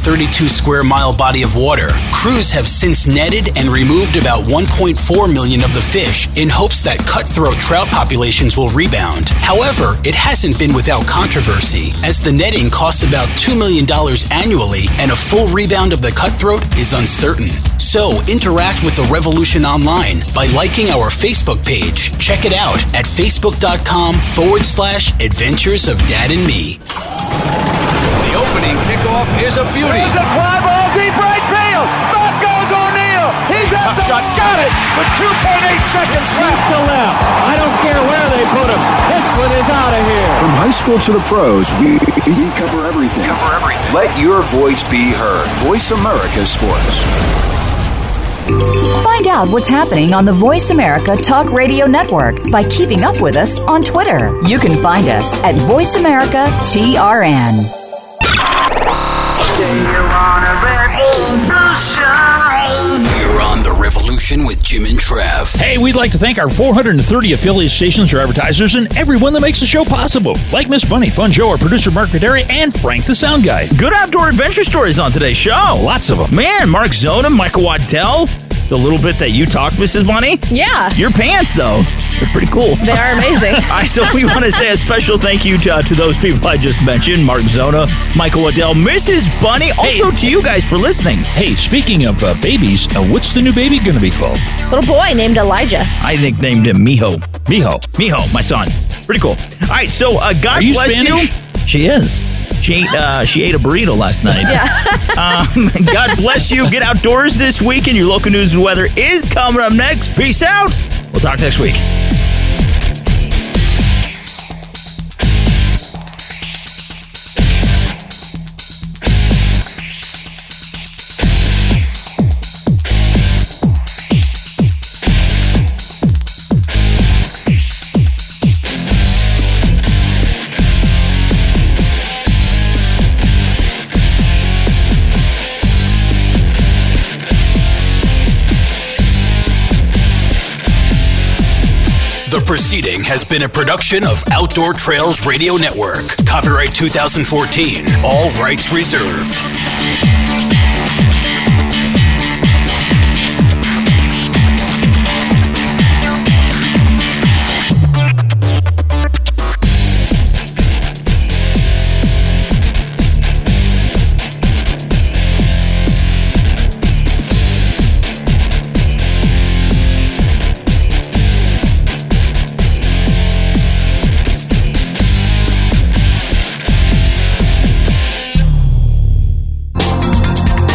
[SPEAKER 1] square mile body of water. Crews have since netted and removed about 1.4 million of the fish in hopes that cutthroat trout populations will rebound. However, it hasn't been without controversy, as the netting costs about $2 million annually and a full rebound of the cutthroat is uncertain. So, interact with the revolution online by liking our Facebook page. Check it out at facebook.com forward slash adventures of dad and me.
[SPEAKER 25] The opening kickoff is a beauty. It's a fly ball deep right field. Back goes O'Neal. He's at the shot. Got it with 2.8 seconds left.
[SPEAKER 26] to left. I don't care where they put him. This one is out of here.
[SPEAKER 7] From high school to the pros, we, we cover everything. Cover everything. Let your voice be heard. Voice America Sports.
[SPEAKER 34] Find out what's happening on the Voice America Talk Radio Network by keeping up with us on Twitter. You can find us at Voice America TRN.
[SPEAKER 1] You're on The Revolution with Jim and Trav.
[SPEAKER 5] Hey, we'd like to thank our 430 affiliate stations or advertisers and everyone that makes the show possible, like Miss Bunny, Fun Joe, our producer Mark Caderi, and Frank the Sound Guy.
[SPEAKER 4] Good outdoor adventure stories on today's show.
[SPEAKER 5] Lots of them.
[SPEAKER 4] Man, Mark Zona, Michael Waddell. The little bit that you talked, Mrs. Bunny.
[SPEAKER 33] Yeah.
[SPEAKER 4] Your pants, though, they're pretty cool.
[SPEAKER 33] They are amazing.
[SPEAKER 4] All right, so we want to say a special thank you to, uh, to those people I just mentioned Mark Zona, Michael Waddell, Mrs. Bunny, also to you guys for listening.
[SPEAKER 5] Hey, speaking of uh, babies, uh, what's the new baby going to be called?
[SPEAKER 33] Little boy named Elijah.
[SPEAKER 4] I nicknamed him Miho.
[SPEAKER 5] Miho.
[SPEAKER 4] Miho, my son. Pretty cool. All right, so uh, God
[SPEAKER 5] Are you
[SPEAKER 4] bless
[SPEAKER 5] Spanish?
[SPEAKER 4] you. She is. She ate, uh, she ate a burrito last night. um, God bless you. Get outdoors this week, and your local news and weather is coming up next. Peace out. We'll talk next week.
[SPEAKER 1] Has been a production of Outdoor Trails Radio Network. Copyright 2014. All rights reserved.